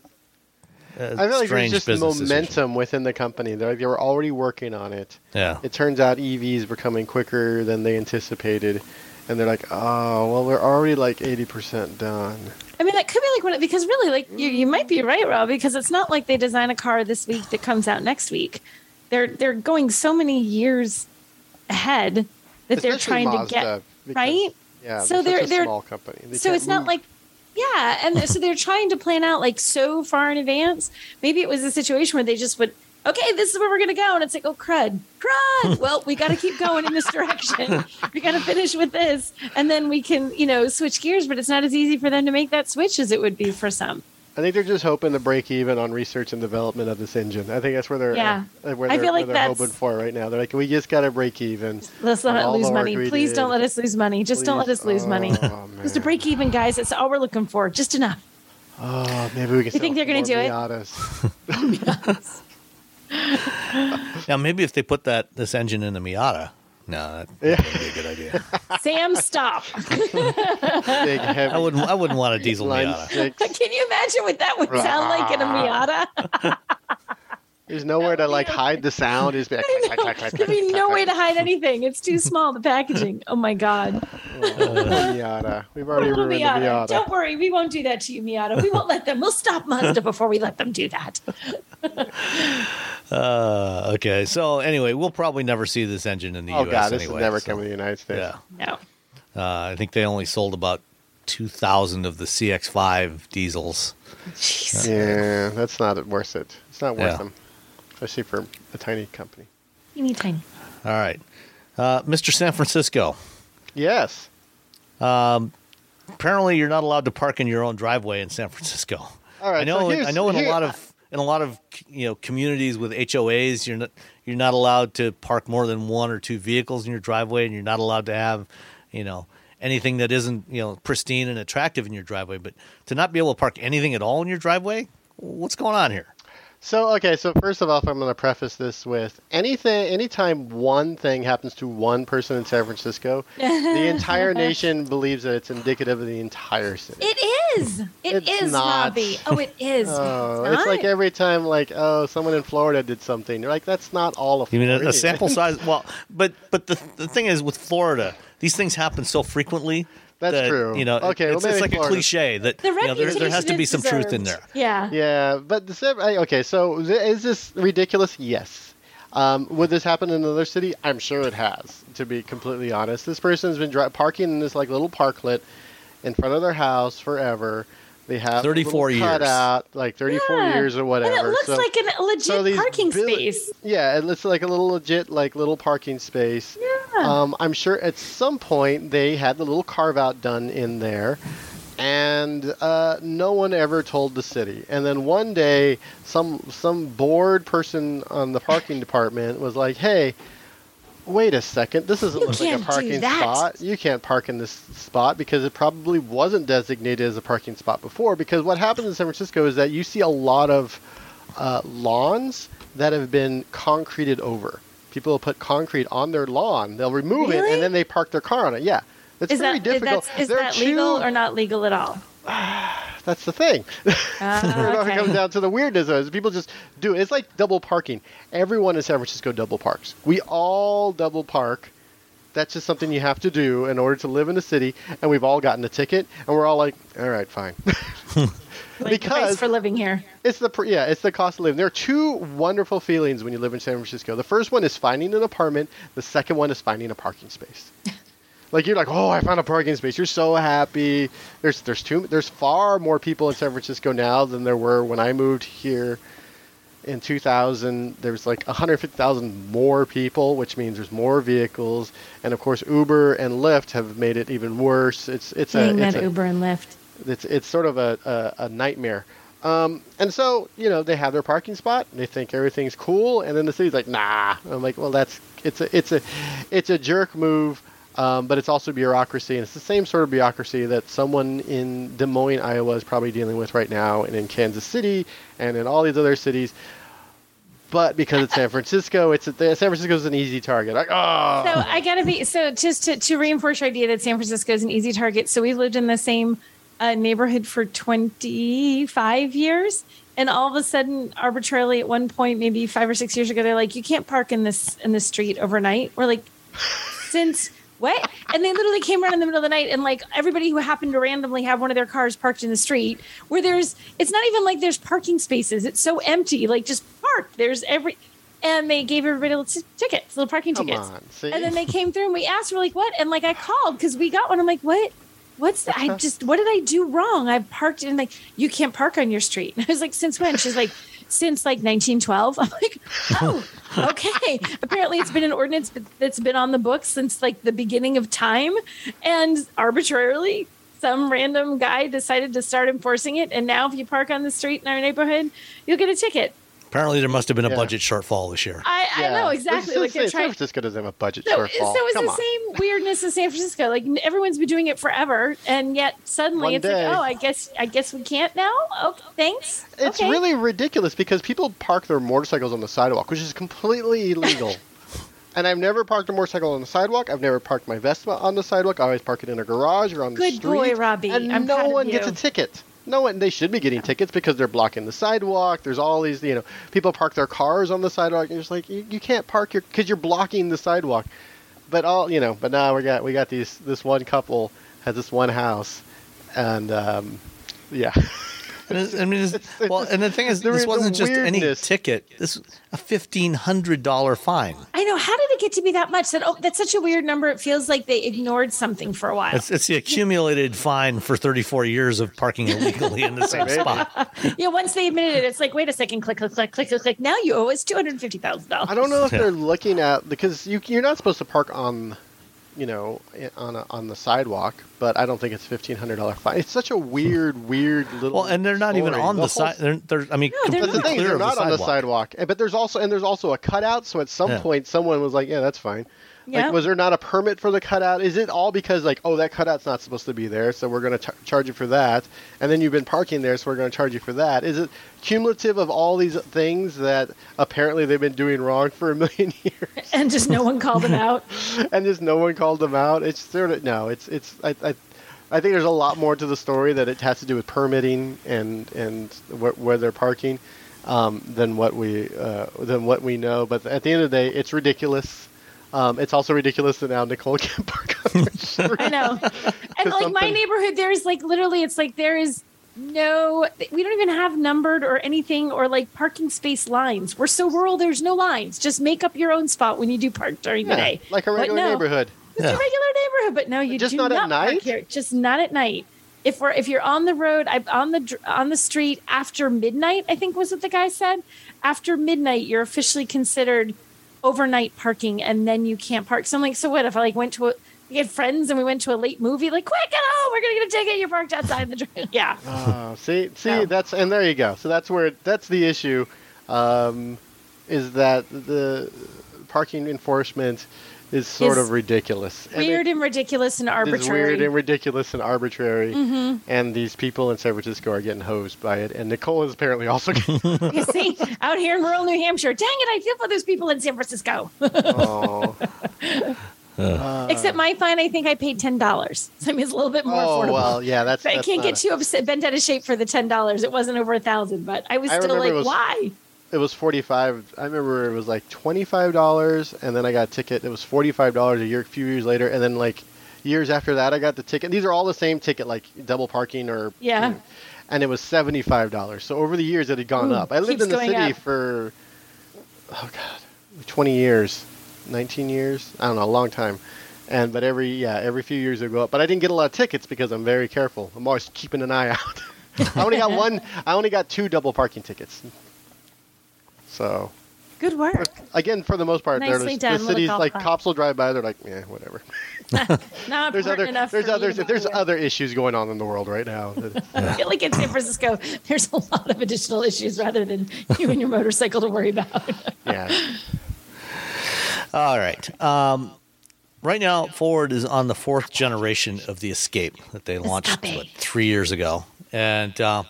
S1: a
S3: I feel like there's just
S1: business decision.
S3: momentum within the company. They're, they were already working on it.
S1: Yeah,
S3: It turns out EVs were coming quicker than they anticipated, and they're like, "Oh, well, we're already like 80% done."
S2: I mean, that could be like one of, because really, like you, you might be right, Rob, because it's not like they design a car this week that comes out next week. They're they're going so many years ahead that they're
S3: Especially
S2: trying to get
S3: because-
S2: right.
S3: Yeah,
S2: So
S3: they're,
S2: they're- they're-
S3: small company. They
S2: so it's not like yeah and so they're trying to plan out like so far in advance maybe it was a situation where they just would okay this is where we're going to go and it's like oh crud crud (laughs) well we got to keep going in this direction we got to finish with this and then we can you know switch gears but it's not as easy for them to make that switch as it would be for some
S3: I think they're just hoping to break even on research and development of this engine. I think that's where they're
S2: Yeah.
S3: uh, where
S2: I
S3: they're,
S2: feel like that's-
S3: hoping for right now. They're like, we just got to break even.
S2: let's not lose money please
S3: did.
S2: don't let us lose money just don't let us lose money
S3: Oh,
S2: just to break even guys that's all we're looking for just enough
S3: Oh, maybe we can.
S2: You think they're gonna
S3: more
S2: do it? (laughs) (laughs)
S3: Miatas. (laughs)
S1: now maybe if they put that this engine in the Miata, no, that wouldn't be a good idea. (laughs)
S2: sam stop (laughs)
S3: Big heavy
S1: I wouldn't. I wouldn't want a diesel
S3: line
S1: Miata.
S3: six.
S2: can you imagine what that would sound like in a miata
S3: There's nowhere to like hide the sound. It's like,
S2: I know. There'd be no way to hide anything. It's too small, the packaging. Oh my God. (laughs)
S3: Miata. We've already
S2: Little
S3: ruined
S2: Miata.
S3: the Miata.
S2: Don't worry. We won't do that to you, Miata. We won't let them. We'll stop Mazda before we let them do that.
S1: Uh, okay, so anyway, we'll probably never see this engine in the
S3: Oh
S1: U.S.
S3: god, this
S1: anyway.
S3: will never
S1: so,
S3: come to the United States.
S1: Yeah,
S2: No.
S1: uh, I think they only sold about two thousand of the CX-5 diesels.
S2: Jeez.
S3: Yeah, that's not worth it. It's not worth
S1: Yeah.
S3: them, especially for a tiny company.
S2: Teeny tiny.
S1: All right, uh, Mr. San Francisco.
S3: Yes.
S1: Apparently, you're not allowed to park in your own driveway in San Francisco.
S3: All right.
S1: I know.
S3: so
S1: in, I know. In a lot of in a lot of you know communities with HOAs, you're not you're not allowed to park more than one or two vehicles in your driveway, and you're not allowed to have you know anything that isn't you know pristine and attractive in your driveway. But to not be able to park anything at all in your driveway, what's going on here?
S3: So okay, so first of all, I'm going to preface this with anything, anytime one thing happens to one person in San Francisco, the (laughs) entire nation believes that it's indicative of the entire city.
S2: It is. It is,
S3: It's not.
S2: Robbie. (laughs) Oh, it is.
S3: Oh,
S2: it's
S3: it's like every time, like, oh, someone in Florida did something. You're like, that's not all of
S1: You mean a, a sample size? Well, but but the the thing is with Florida, these things happen so frequently.
S3: That's
S1: that,
S3: true.
S1: You know,
S3: Okay,
S1: it's,
S3: well,
S1: it's
S3: maybe
S1: like a
S3: Florida.
S1: cliche that
S2: the
S1: you know, there, there has to be
S2: is
S1: some truth in there.
S2: Yeah.
S3: Yeah, but the Okay, so is this ridiculous? Yes. Um, would this happen in another city? I'm sure it has. To be completely honest, this person's been dri- parking in this like little parklet in front of their house forever. They have
S1: 34
S3: little
S1: years.
S3: cutout, like 34
S2: Yeah.
S3: years or whatever.
S2: And it looks
S3: so,
S2: like a legit
S3: so
S2: parking
S3: bill-
S2: space.
S3: Yeah, it looks like a little legit, like little parking space.
S2: Yeah.
S3: Um, I'm sure at some point they had the little carve out done in there, and uh, no one ever told the city. And then one day, some some bored person on the parking department was like, "Hey, wait a second, this doesn't
S2: You
S3: look like a parking spot. You can't park in this spot because it probably wasn't designated as a parking spot before. Because what happens in San Francisco is that you see a lot of uh, lawns that have been concreted over. People will put concrete on their lawn. They'll remove it and then they park their car on it. Yeah, it's
S2: Is
S3: very
S2: that
S3: difficult.
S2: that's, is
S3: There are
S2: that legal
S3: two-
S2: or not legal at all? (sighs)
S3: That's the thing. (laughs)
S2: Ah,
S3: It comes down to the weirdness of it. People just do it. It's like double parking. Everyone in San Francisco double parks. We all double park. That's just something you have to do in order to live in the city. And we've all gotten a ticket, and we're all like, "All right, fine." (laughs) (laughs)
S2: Like the price
S3: because-
S2: for living here.
S3: It's the yeah, it's the cost of living. There are two wonderful feelings when you live in San Francisco. The first one is finding an apartment. The second one is finding a parking space. (laughs) like you're like, oh, I found a parking space. You're so happy. There's there's two there's far more people in San Francisco now than there were when I moved here in 2000. There was like 150,000 more people, which means there's more vehicles, and of course Uber and Lyft have made it even worse. It's it's a it's
S2: that
S3: a,
S2: Uber and Lyft.
S3: It's it's sort of a, a, a nightmare. Um, and so you know they have their parking spot. And they think everything's cool, and then the city's like, nah. I'm like, well, that's it's a it's a it's a jerk move, um, but it's also bureaucracy, and it's the same sort of bureaucracy that someone in Des Moines, Iowa, is probably dealing with right now, and in Kansas City, and in all these other cities. But because it's San Francisco, it's a, San Francisco is an easy target. Like, oh,
S2: So I gotta be so just to, to reinforce your idea that San Francisco is an easy target. So we've lived in the same uh, neighborhood for 25 years, and all of a sudden, arbitrarily, at one point, maybe five or six years ago, they're like, "You can't park in this in the street overnight." We're like, "Since what?" And they literally came around in the middle of the night, and like everybody who happened to randomly have one of their cars parked in the street, where there's, it's not even like there's parking spaces. It's so empty, like just park. There's every. And they gave everybody little t- tickets, little parking
S3: Come
S2: tickets.
S3: on?
S2: And then they came through and we asked, we're like, what? And like I called because we got one. I'm like, what? What's that? I just, what did I do wrong? I've parked in like, you can't park on your street. And (laughs) I was like, since when? She's like, since like 1912. (laughs) I'm like, oh, okay. Apparently it's been an ordinance that's been on the books since like the beginning of time. And arbitrarily, some random guy decided to start enforcing it. And now if you park on the street in our neighborhood, you'll get a ticket.
S1: Apparently, there must have been a
S3: Yeah.
S1: budget shortfall this year.
S2: I, I know exactly.
S3: San-
S2: Like they're
S3: San
S2: trying.
S3: Francisco doesn't have a budget
S2: So,
S3: shortfall.
S2: so it's
S3: Come
S2: the
S3: on.
S2: same weirdness as San Francisco. Like everyone's been doing it forever, and yet suddenly
S3: One
S2: it's
S3: day.
S2: like, oh, I guess I guess we can't now. Oh, thanks.
S3: It's
S2: okay.
S3: really ridiculous because people park their motorcycles on the sidewalk, which is completely illegal. (laughs) and I've never parked a motorcycle on the sidewalk. I've never parked my Vespa on the sidewalk. I always park it in a garage or on the street.
S2: Good
S3: street.
S2: boy, Robbie.
S3: And
S2: I'm
S3: no
S2: proud of
S3: one gets a ticket. No one. They should be getting tickets because they're blocking the sidewalk. There's all these, you know, people park their cars on the sidewalk. And you're just like, you, you can't park your because you're blocking the sidewalk. But all, you know, but now we got we got these. This one couple has this one house, and um, yeah. (laughs)
S1: And it- I mean, it's, (laughs)
S3: It's-
S1: well, and the thing is,
S3: there
S1: this
S3: is
S1: wasn't just any ticket. This a fifteen hundred dollar fine.
S2: I know. How did it get to be that much? That oh, that's such a weird number. It feels like they ignored something for a while.
S1: It's, it's the accumulated fine for thirty four years of parking illegally in the same (laughs) spot. (laughs)
S2: yeah. Once they admitted it, it's like, wait a second, click, click, click, click, click, click. Now you owe us two hundred fifty thousand dollars.
S3: I don't know if
S1: Yeah.
S3: they're looking at because you you're not supposed to park on, you know, on a, on the sidewalk. But I don't think it's fifteen hundred dollar fine. It's such a weird, weird little.
S1: Well, and they're not even on the,
S3: whole
S1: side. They're, they're, I mean,
S2: No, they're
S1: completely
S3: the thing.
S1: clear
S3: They're
S1: of
S3: not
S1: the
S3: on the
S1: sidewalk.
S3: sidewalk. And- But there's also and there's also a cutout. So at some
S1: Yeah.
S3: point, someone was like, "Yeah, that's fine."
S2: Yeah.
S3: Like, was there not a permit for the cutout? Is it all because like, oh, that cutout's not supposed to be there, so we're going to charge you for that? And then you've been parking there, so we're going to charge you for that. Is it cumulative of all these things that apparently they've been doing wrong for a million (laughs) years?
S2: and just no one called them out. (laughs)
S3: and just no one called them out. It's sort of no. It's it's I, I I think there's a lot more to the story that it has to do with permitting and and wh- where they're parking um, than what we uh, than what we know. But at the end of the day, it's ridiculous. Um, it's also ridiculous that now Nicole (laughs) can't park on the (laughs) street.
S2: I know. (laughs) And like my neighborhood, there's like literally, it's like there is no, we don't even have numbered or anything or like parking space lines. We're so rural, there's no lines. Just make up your own spot when you do park during the day.
S3: like a regular
S2: no,
S3: neighborhood.
S2: It's
S1: Yeah.
S2: a regular neighborhood, but no, you
S3: Just
S2: do
S3: not at
S2: not park
S3: night?
S2: here. Just not at night. If we're if you're on the road, I, on the on the street after midnight, I think was what the guy said. After midnight, you're officially considered overnight parking, and then you can't park. So I'm like, so what if I like went to a, We had friends and we went to a late movie. Like, quick, get home! We're gonna get a ticket. You're parked outside the train. (laughs) Yeah.
S3: Oh, see, see, that's and there you go. So that's where that's the issue, um, is that the parking enforcement is sort
S2: Is
S3: of ridiculous. And it-
S2: Weird and ridiculous and
S3: It's
S2: arbitrary.
S3: weird and ridiculous and arbitrary.
S2: Mm-hmm.
S3: And these people in San Francisco are getting hosed by it. And Nicole is apparently also (laughs) getting
S2: You see, out here in rural New Hampshire, dang it, I feel for those people in San Francisco.
S3: oh. (laughs)
S2: Except my fine, I think I paid ten dollars. So I mean, it's a little bit more
S3: oh,
S2: affordable.
S3: well, yeah, that's.
S2: But I
S3: that's
S2: can't get
S3: a-
S2: too upset, bent out of shape for the ten dollars. It wasn't over a thousand, but I was
S3: I
S2: still
S3: remember
S2: like,
S3: was-
S2: why?
S3: It was forty-five. I remember it was like twenty-five dollars, and then I got a ticket. It was forty-five dollars a year, a few years later, and then like years after that, I got the ticket. These are all the same ticket, like double parking or
S2: Yeah.
S3: and it was seventy-five dollars. So over the years, it had gone
S2: Ooh,
S3: up. I lived in the city
S2: up.
S3: for oh god, twenty years, nineteen years. I don't know, a long time. And but every yeah, every few years it would go up. But I didn't get a lot of tickets because I'm very careful. I'm always keeping an eye (laughs) out. I only got (laughs) one. I only got two double parking tickets. So
S2: Good work.
S3: again, for the most part, they're
S2: Nicely
S3: the,
S2: done
S3: the cities like
S2: clap.
S3: cops will drive by. They're like, yeah, whatever. (laughs) (laughs)
S2: Not
S3: There's other
S2: enough.
S3: there's
S2: for me
S3: others there's
S2: bother
S3: other issues going on in the world right now. (laughs)
S2: I feel like in San Francisco, there's a lot of additional issues rather than you and your motorcycle to worry about.
S3: yeah.
S1: All right. Um, right now, Ford is on the fourth generation of the Escape that they launched what, three years ago. And uh,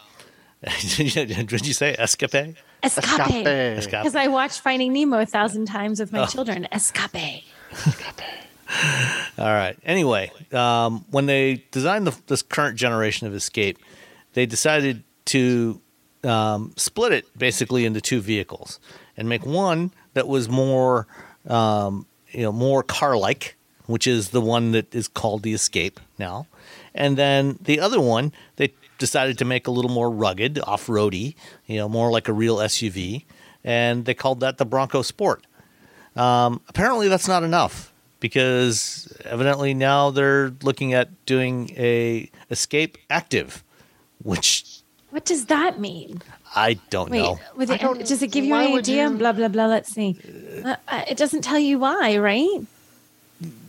S1: did you say Escape?
S2: Escape.
S1: Escape.
S2: Because I watched Finding Nemo a thousand times with my
S1: Oh.
S2: children. Escape.
S1: All right. Anyway, um, when they designed the, this current generation of Escape, they decided to um, split it basically into two vehicles and make one that was more, um, you know, more car-like, which is the one that is called the Escape now, and then the other one they decided to make a little more rugged, off-roady, you know, more like a real SUV, and they called that the Bronco Sport. Um, apparently, that's not enough because evidently now they're looking at doing a Escape Active, which
S2: What does that mean?
S1: I don't
S2: Wait,
S1: know.
S2: with
S3: I don't-
S2: does it give you
S3: an
S2: idea?
S3: you-
S2: Blah blah blah. Let's see. Uh, uh, it doesn't tell you why, right?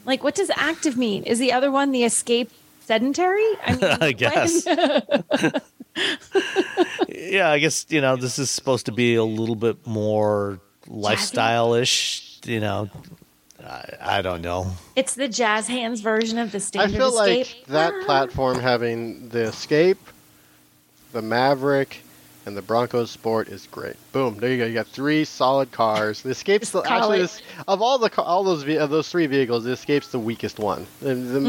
S2: Like, what does active mean? Is the other one the escape sedentary? I, mean, (laughs)
S1: I
S2: what-
S1: guess. (laughs) yeah, I guess you know this is supposed to be a little bit more lifestyle-ish. You know, I, I don't know.
S2: it's the jazz hands version of the standard.
S3: I feel
S2: escape.
S3: like that platform having the Escape, the Maverick, and the Bronco Sport is great. Boom, there you go. You got three solid cars. The Escape's the, actually this, of all the all those of those three vehicles, the Escape's the weakest one. The, the
S2: Mm.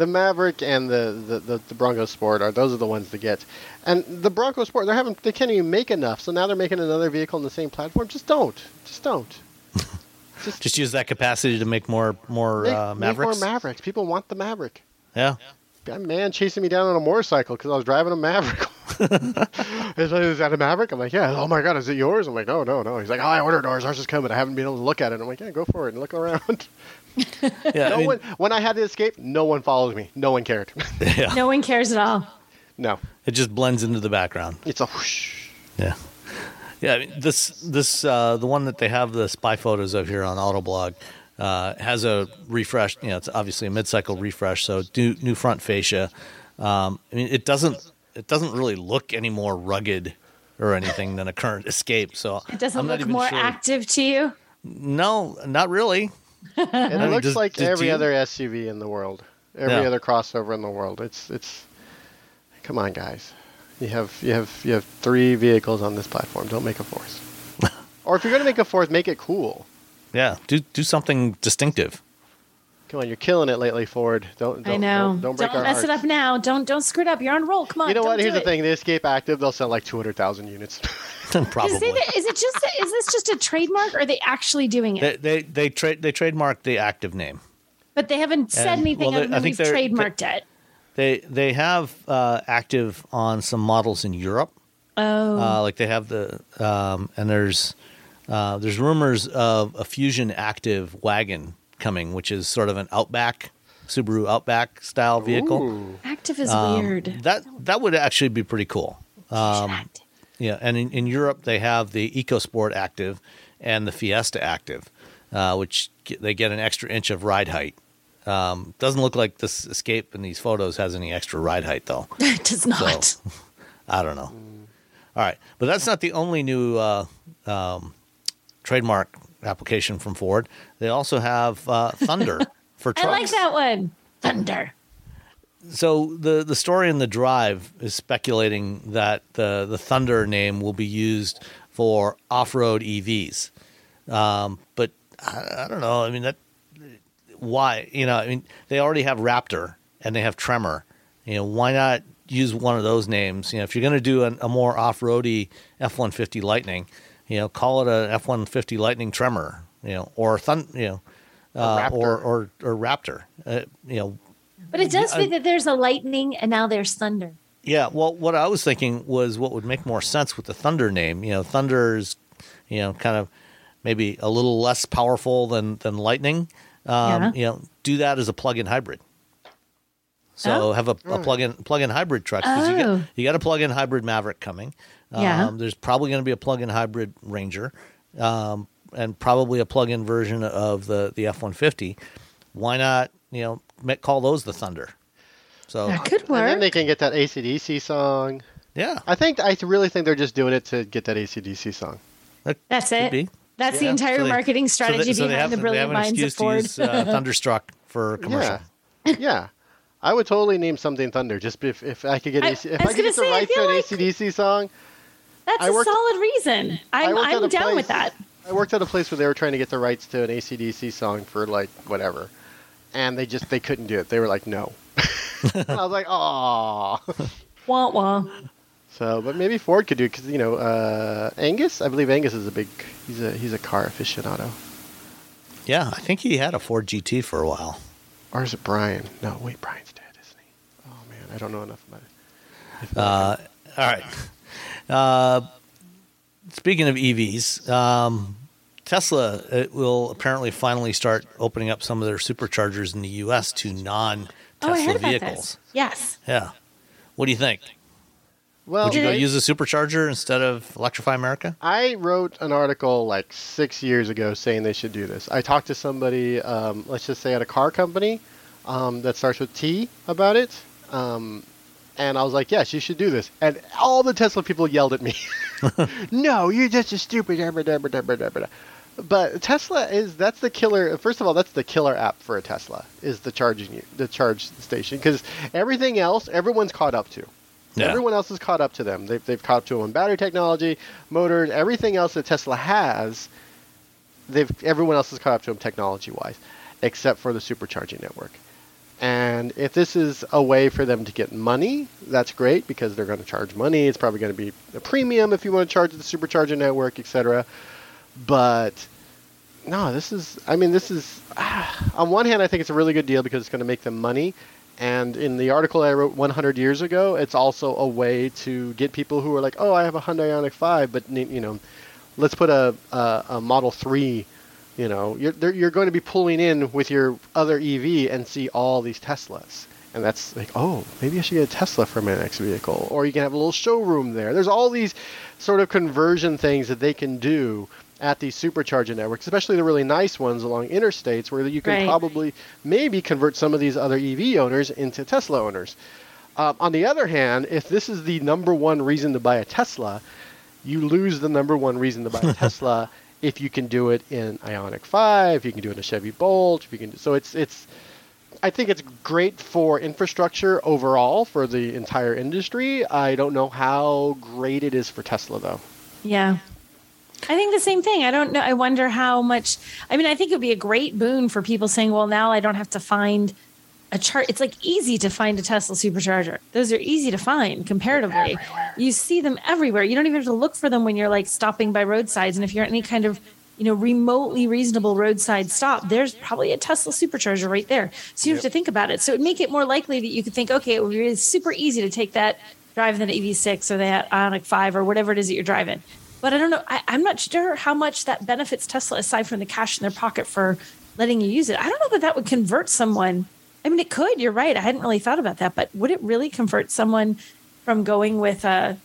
S3: The Maverick, and the, the, the, the Bronco Sport are those are the ones to get. And the Bronco Sport, they're having they can't even make enough. So now they're making another vehicle on the same platform. Just don't. Just don't. Just, (laughs)
S1: Just use that capacity to make more more
S3: make,
S1: uh,
S3: make
S1: Mavericks.
S3: more Mavericks. People want the Maverick.
S1: yeah.
S3: A man chasing me down on a motorcycle because I was driving a Maverick. (laughs) is, is that a Maverick? I'm like, yeah. Oh my God, is it yours? I'm like, no, no, no. He's like, oh, I ordered ours. Ours is coming. I haven't been able to look at it. I'm like, yeah, go for it and look around. (laughs) (laughs)
S1: Yeah.
S3: no
S1: I mean,
S3: one. When I had to escape, no one followed me. No one cared. (laughs)
S1: yeah.
S2: No one cares at all.
S3: no,
S1: It just blends into the background.
S3: it's a whoosh.
S1: Yeah. Yeah, I mean, this this uh, the one that they have the spy photos of here on Autoblog uh, has a refresh. You know, it's obviously a mid-cycle refresh, so new, new front fascia. Um, I mean, it doesn't it doesn't really look any more rugged or anything than a current Escape. So
S2: It doesn't
S1: I'm not
S2: look
S1: even
S2: more
S1: sure.
S2: active to you.
S1: No, not really.
S3: It
S1: mean,
S3: looks
S1: does-
S3: like
S1: did
S3: every
S1: you-
S3: other SUV in the world. Every
S1: Yeah.
S3: other crossover in the world. It's it's. Come on, guys. You have you have you have three vehicles on this platform. Don't make a fourth. (laughs) or if you're gonna make a fourth, make it cool.
S1: Yeah, do do something distinctive.
S3: Come on, you're killing it lately, Ford. Don't, don't
S2: I know.
S3: Don't, don't break our
S2: mess it up now. Don't don't screw it up. You're on roll. Come on.
S3: You know
S2: don't
S3: what? Here's the
S2: it.
S3: thing: the Escape Active, they'll sell like 200,000 units. (laughs)
S1: Probably.
S2: Is, it, is it just is this just a trademark or are they actually doing it?
S1: They they they trade they trademarked the active name.
S2: but they haven't said
S1: And-
S2: anything
S1: well,
S2: other
S1: they- I
S2: than
S1: think
S2: we've
S1: they're-
S2: trademarked it.
S1: They they have uh, active on some models in Europe.
S2: Oh,
S1: Uh, like they have the um, and there's uh, there's rumors of a Fusion Active wagon coming, which is sort of an Outback Subaru Outback style vehicle.
S3: Ooh.
S2: active is
S1: Um,
S2: weird.
S1: That that would actually be pretty cool. Um, yeah, and in, in Europe they have the EcoSport Active and the Fiesta Active, uh, which get, they get an extra inch of ride height Um, doesn't look like this Escape in these photos has any extra ride height though. (laughs)
S2: it does not.
S1: So (laughs) I don't know. All right, but that's not the only new uh, um, trademark application from Ford. They also have uh, Thunder (laughs) for
S2: I
S1: trucks.
S2: like that one. Thunder.
S1: So the the story in the drive is speculating that the the Thunder name will be used for off road EVs, um, but I, I don't know. I mean that why you know I mean they already have Raptor and they have Tremor. You know why not use one of those names? You know if you're going to do a, a more off roady F one fifty Lightning, you know call it a F one fifty Lightning Tremor. You know or Thun you know. Uh,
S3: Raptor.
S1: or, or or Raptor, uh, you know,
S2: But it does
S1: I-
S2: fit that there's a lightning and now there's thunder.
S1: Yeah, well, what I was thinking was what would make more sense with the Thunder name. You know, thunder is, you know, kind of maybe a little less powerful than than Lightning. Um,
S2: Yeah.
S1: You know, do that as a plug-in hybrid. So
S2: Oh.
S1: have a, a plug-in plug-in hybrid truck 'cause you
S2: Oh.
S1: got you got a plug-in hybrid Maverick coming.
S2: Yeah.
S1: Um, there's probably going to be a plug-in hybrid Ranger, um, and probably a plug-in version of the the F one fifty. Why not? You know, ma- call those the Thunder. So
S2: That could
S3: And then they can get that AC/DC song.
S1: yeah,
S3: I think I really think they're just doing it to get that AC/DC song.
S1: that
S2: That's
S1: could
S2: it.
S1: be.
S2: That's the entire
S1: So they-
S2: marketing strategy
S1: so they
S2: behind
S1: have-
S2: the
S1: they
S2: brilliant
S1: have an
S2: minds of Ford.
S1: To use, uh, (laughs) Thunderstruck for commercial.
S3: Yeah, (laughs) yeah. I would totally name something Thunder just if, if I could get
S2: I-
S3: AC, if
S2: I
S3: I, could get the
S2: say, I
S3: rights to an
S2: like-
S3: AC/DC song.
S2: That's
S3: I
S2: a
S3: worked-
S2: solid reason.
S3: I
S2: I'm, I'm down
S3: place-
S2: with that.
S3: I worked at a place where they were trying to get the rights to an AC/DC song for like whatever, and they just they couldn't do it. They were like, no. (laughs) I was like, oh.
S2: Wah wah.
S3: So, but maybe Ford could do because you know uh, Angus. I believe Angus is a big. He's a he's a car aficionado.
S1: Yeah, I think he had a Ford GT for a while.
S3: Or is it Brian? No, wait, Brian's dead, isn't he? Oh man, I don't know enough about it.
S1: Uh, all right. Uh, speaking of EVs, um, Tesla uh, will apparently finally start opening up some of their superchargers in the U.S. to non-Tesla
S2: Oh, I heard about
S1: vehicles.
S2: this. Yes.
S1: Yeah. What do you think?
S3: well,
S1: Would you go use a supercharger instead of Electrify America?
S3: I wrote an article like six years ago saying they should do this. I talked to somebody, um, let's just say at a car company um, that starts with T about it. Um, and I was like, yes, you should do this. And all the Tesla people yelled at me. (laughs) (laughs) no, you're just a stupid. dabba, dabba, dabba, dabba, dabba." But Tesla is that's the killer. First of all, that's the killer app for a Tesla is the charging you- the charge station because everything else everyone's caught up to.
S1: Yeah.
S3: Everyone else is caught up to them. They've, they've caught up to them on battery technology, motors, everything else that Tesla has. They've everyone else is caught up to them technology wise, except for the supercharging network. And if this is a way for them to get money, that's great because they're going to charge money. It's probably going to be a premium if you want to charge the supercharger network, etc. But no, this is. I mean, this is. ah, on one hand, I think it's a really good deal because it's going to make them money. And in the article I wrote 100 years ago, it's also a way to get people who are like, "Oh, I have a Hyundai Ioniq 5, but you know, let's put a a, a Model 3." You know, you're you're going to be pulling in with your other EV and see all these Teslas. And that's like, oh, maybe I should get a Tesla for my next vehicle. Or you can have a little showroom there. There's all these sort of conversion things that they can do at these supercharger networks, especially the really nice ones along interstates where you can
S2: Right.
S3: probably maybe convert some of these other EV owners into Tesla owners. Um, on the other hand, if this is the number one reason to buy a Tesla, you lose the number one reason to buy a (laughs) Tesla if you can do it in Ioniq 5, you can do it in a Chevy Bolt, you can so it's it's I think it's great for infrastructure overall for the entire industry. I don't know how great it is for Tesla though.
S2: Yeah. I think the same thing. I don't know. I wonder how much. I mean, I think it would be a great boon for people saying, well, now I don't have to find a chart. It's like easy to find a Tesla supercharger. Those are easy to find comparatively. You see them everywhere. You don't even have to look for them when you're like stopping by roadsides. And if you're at any kind of you know, remotely reasonable roadside stop, there's probably a Tesla supercharger right there. So you have to think about it. So it make it more likely that you could think, okay, it would be super easy to take that drive that EV6 or that Ioniq 5 or whatever it is that you're driving. But I don't know. I, I'm not sure how much that benefits Tesla aside from the cash in their pocket for letting you use it. I don't know that that would convert someone. I mean, it could. You're right. I hadn't really thought about that. But would it really convert someone from going with a,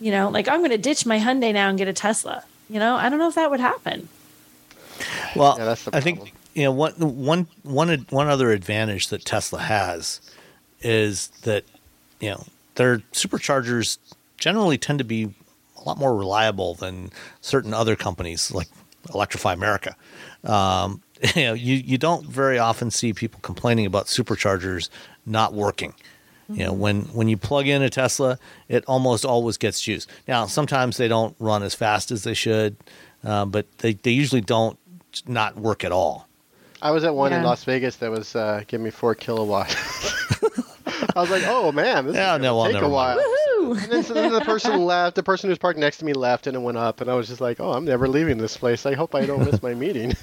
S2: you know, like I'm going to ditch my Hyundai now and get a Tesla? You know, I don't know if that would happen.
S1: Well,
S3: Yeah, that's the
S1: I think you know, one one one one other advantage that Tesla has is that you know their superchargers generally tend to be a lot more reliable than certain other companies like Electrify America. Um, (laughs) you know, you, you don't very often see people complaining about superchargers not working. You know, when when you plug in a Tesla, it almost always gets juice. Now, sometimes they don't run as fast as they should, uh, but they, they usually don't not work at all.
S3: I was at one in Las Vegas that was uh, giving me four kilowatt. (laughs) I was like, oh man, this
S1: Yeah,
S3: is
S1: no,
S3: gonna
S1: well,
S3: take a while. And then, so then the person (laughs) left. The person who was parked next to me left, and it went up. And I was just like, "Oh, I'm never leaving this place. I hope I don't miss my meeting."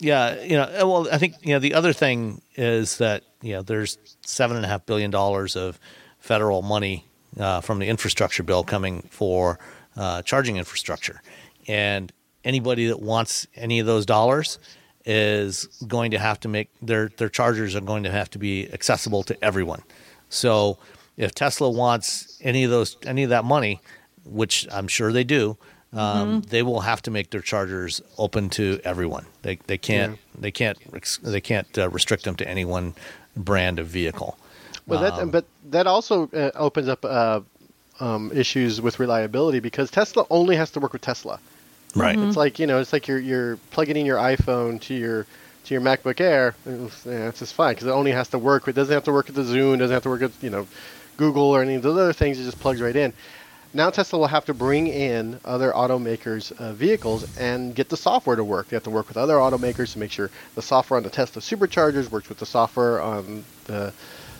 S1: Yeah, you know, uh, well, I think you know the other thing is that you know there's seven and a half billion dollars of federal money uh, from the infrastructure bill coming for uh, charging infrastructure, and anybody that wants any of those dollars is going to have to make their their chargers are going to have to be accessible to everyone. So if Tesla wants any of those any of that money, which I'm sure they do, um, they will have to make their chargers open to everyone. They they can't they can't they can't uh, restrict them to any one brand of vehicle.
S3: Well, that but that also uh, opens up uh, um, issues with reliability because Tesla only has to work with Tesla.
S1: Right.
S3: It's like you know, it's like you're you're plugging in your iPhone to your to your MacBook Air. It's, yeah, it's just fine because it only has to work. It doesn't have to work with the Zoom. Doesn't have to work with you know Google or any of those other things. It just plugs right in. Now Tesla will have to bring in other automakers' uh, vehicles and get the software to work. They have to work with other automakers to make sure the software on the Tesla superchargers works with the software on the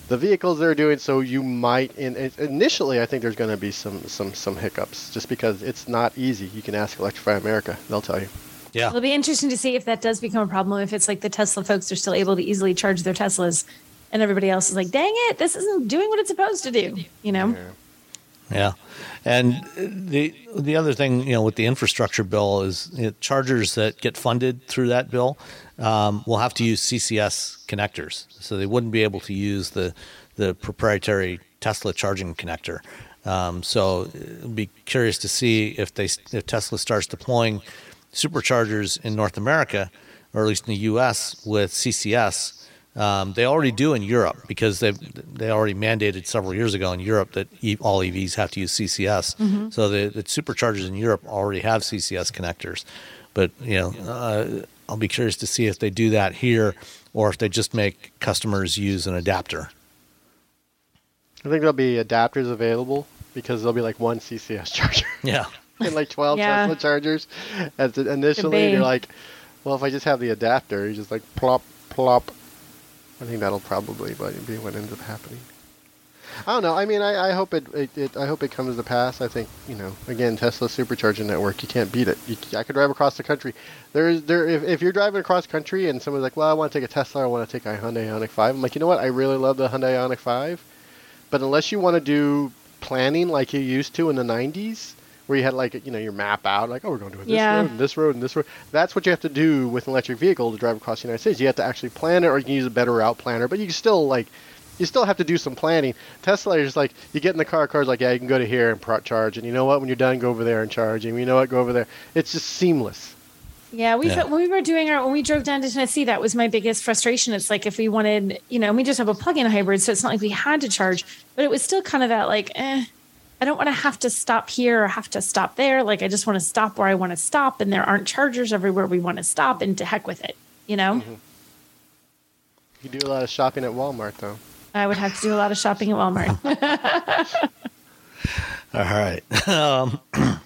S3: the vehicles they're doing. So you might, in, in- initially, I think there's going to be some some some hiccups just because it's not easy. You can ask Electrify America; they'll tell you.
S1: Yeah.
S2: It'll be interesting to see if that does become a problem. If it's like the Tesla folks are still able to easily charge their Teslas, and everybody else is like, "Dang it, this isn't doing what it's supposed to do." You know?
S1: Yeah, and the the other thing you know with the infrastructure bill is you know, chargers that get funded through that bill um, will have to use CCS connectors, so they wouldn't be able to use the the proprietary Tesla charging connector. Um, so, uh, be curious to see if they if Tesla starts deploying superchargers in North America, or at least in the U.S. with CCS. Um, they already do in Europe because they they already mandated several years ago in Europe that e- all EVs have to use CCS. So the, the superchargers in Europe already have CCS connectors. But you know, uh, I'll be curious to see if they do that here or if they just make customers use an adapter.
S3: I think there'll be adapters available because there'll be like one CCS (laughs) charger
S1: Yeah, (laughs)
S3: and like 12
S2: Yeah.
S3: Tesla chargers. As initially, you're like, well, if I just have the adapter, you just like plop plop. I think that'll probably be what ends up happening. I don't know. I mean, I, I hope it, it, it. I hope it comes to pass. I think you know. Again, Tesla supercharging network. You can't beat it. You, I could drive across the country. There's there. If, if you're driving across country and someone's like, "Well, I want to take a Tesla. I want to take a Hyundai Ioniq 5. I'm like, you know what? I really love the Hyundai Ioniq 5, but unless you want to do planning like you used to in the 90s, where you had like you know your map out, like, oh, we're going to do this
S2: Yeah.
S3: road and this road and this road. That's what you have to do with an electric vehicle to drive across the United States. You have to actually plan it, or you can use a better route planner. But you can still like you still have to do some planning. Tesla is just like you get in the car, car's like, yeah, you can go to here and pro- charge, and you know what? When you're done, go over there and charge, and you know what? Go over there. It's just seamless.
S2: Yeah, we
S1: Yeah.
S2: when we were doing our when we drove down to Tennessee, that was my biggest frustration. It's like if we wanted, you know, we just have a plug-in hybrid, so it's not like we had to charge, but it was still kind of that like, eh, I don't want to have to stop here or have to stop there. Like I just want to stop where I want to stop, and there aren't chargers everywhere we want to stop, and to heck with it, you know.
S3: You do a lot of shopping at Walmart, though.
S2: I would have to do a lot of shopping at Walmart. (laughs) (laughs)
S1: All right. Um, (clears throat)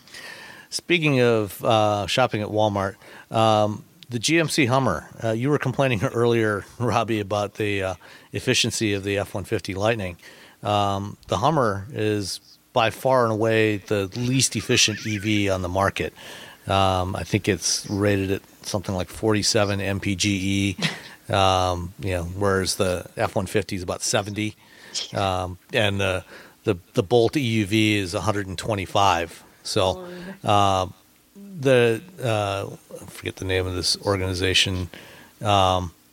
S1: speaking of uh, shopping at Walmart, um, the GMC Hummer. Uh, you were complaining (laughs) earlier, Robbie, about the uh, efficiency of the F one fifty Lightning. Um, the Hummer is by far and away the least efficient EV on the market. Um, I think it's rated at something like 47 mpge. Um, you know, whereas the F one fifty is about 70 um, and the the the Bolt EUV is 125. So uh, the uh, I forget the name of this organization.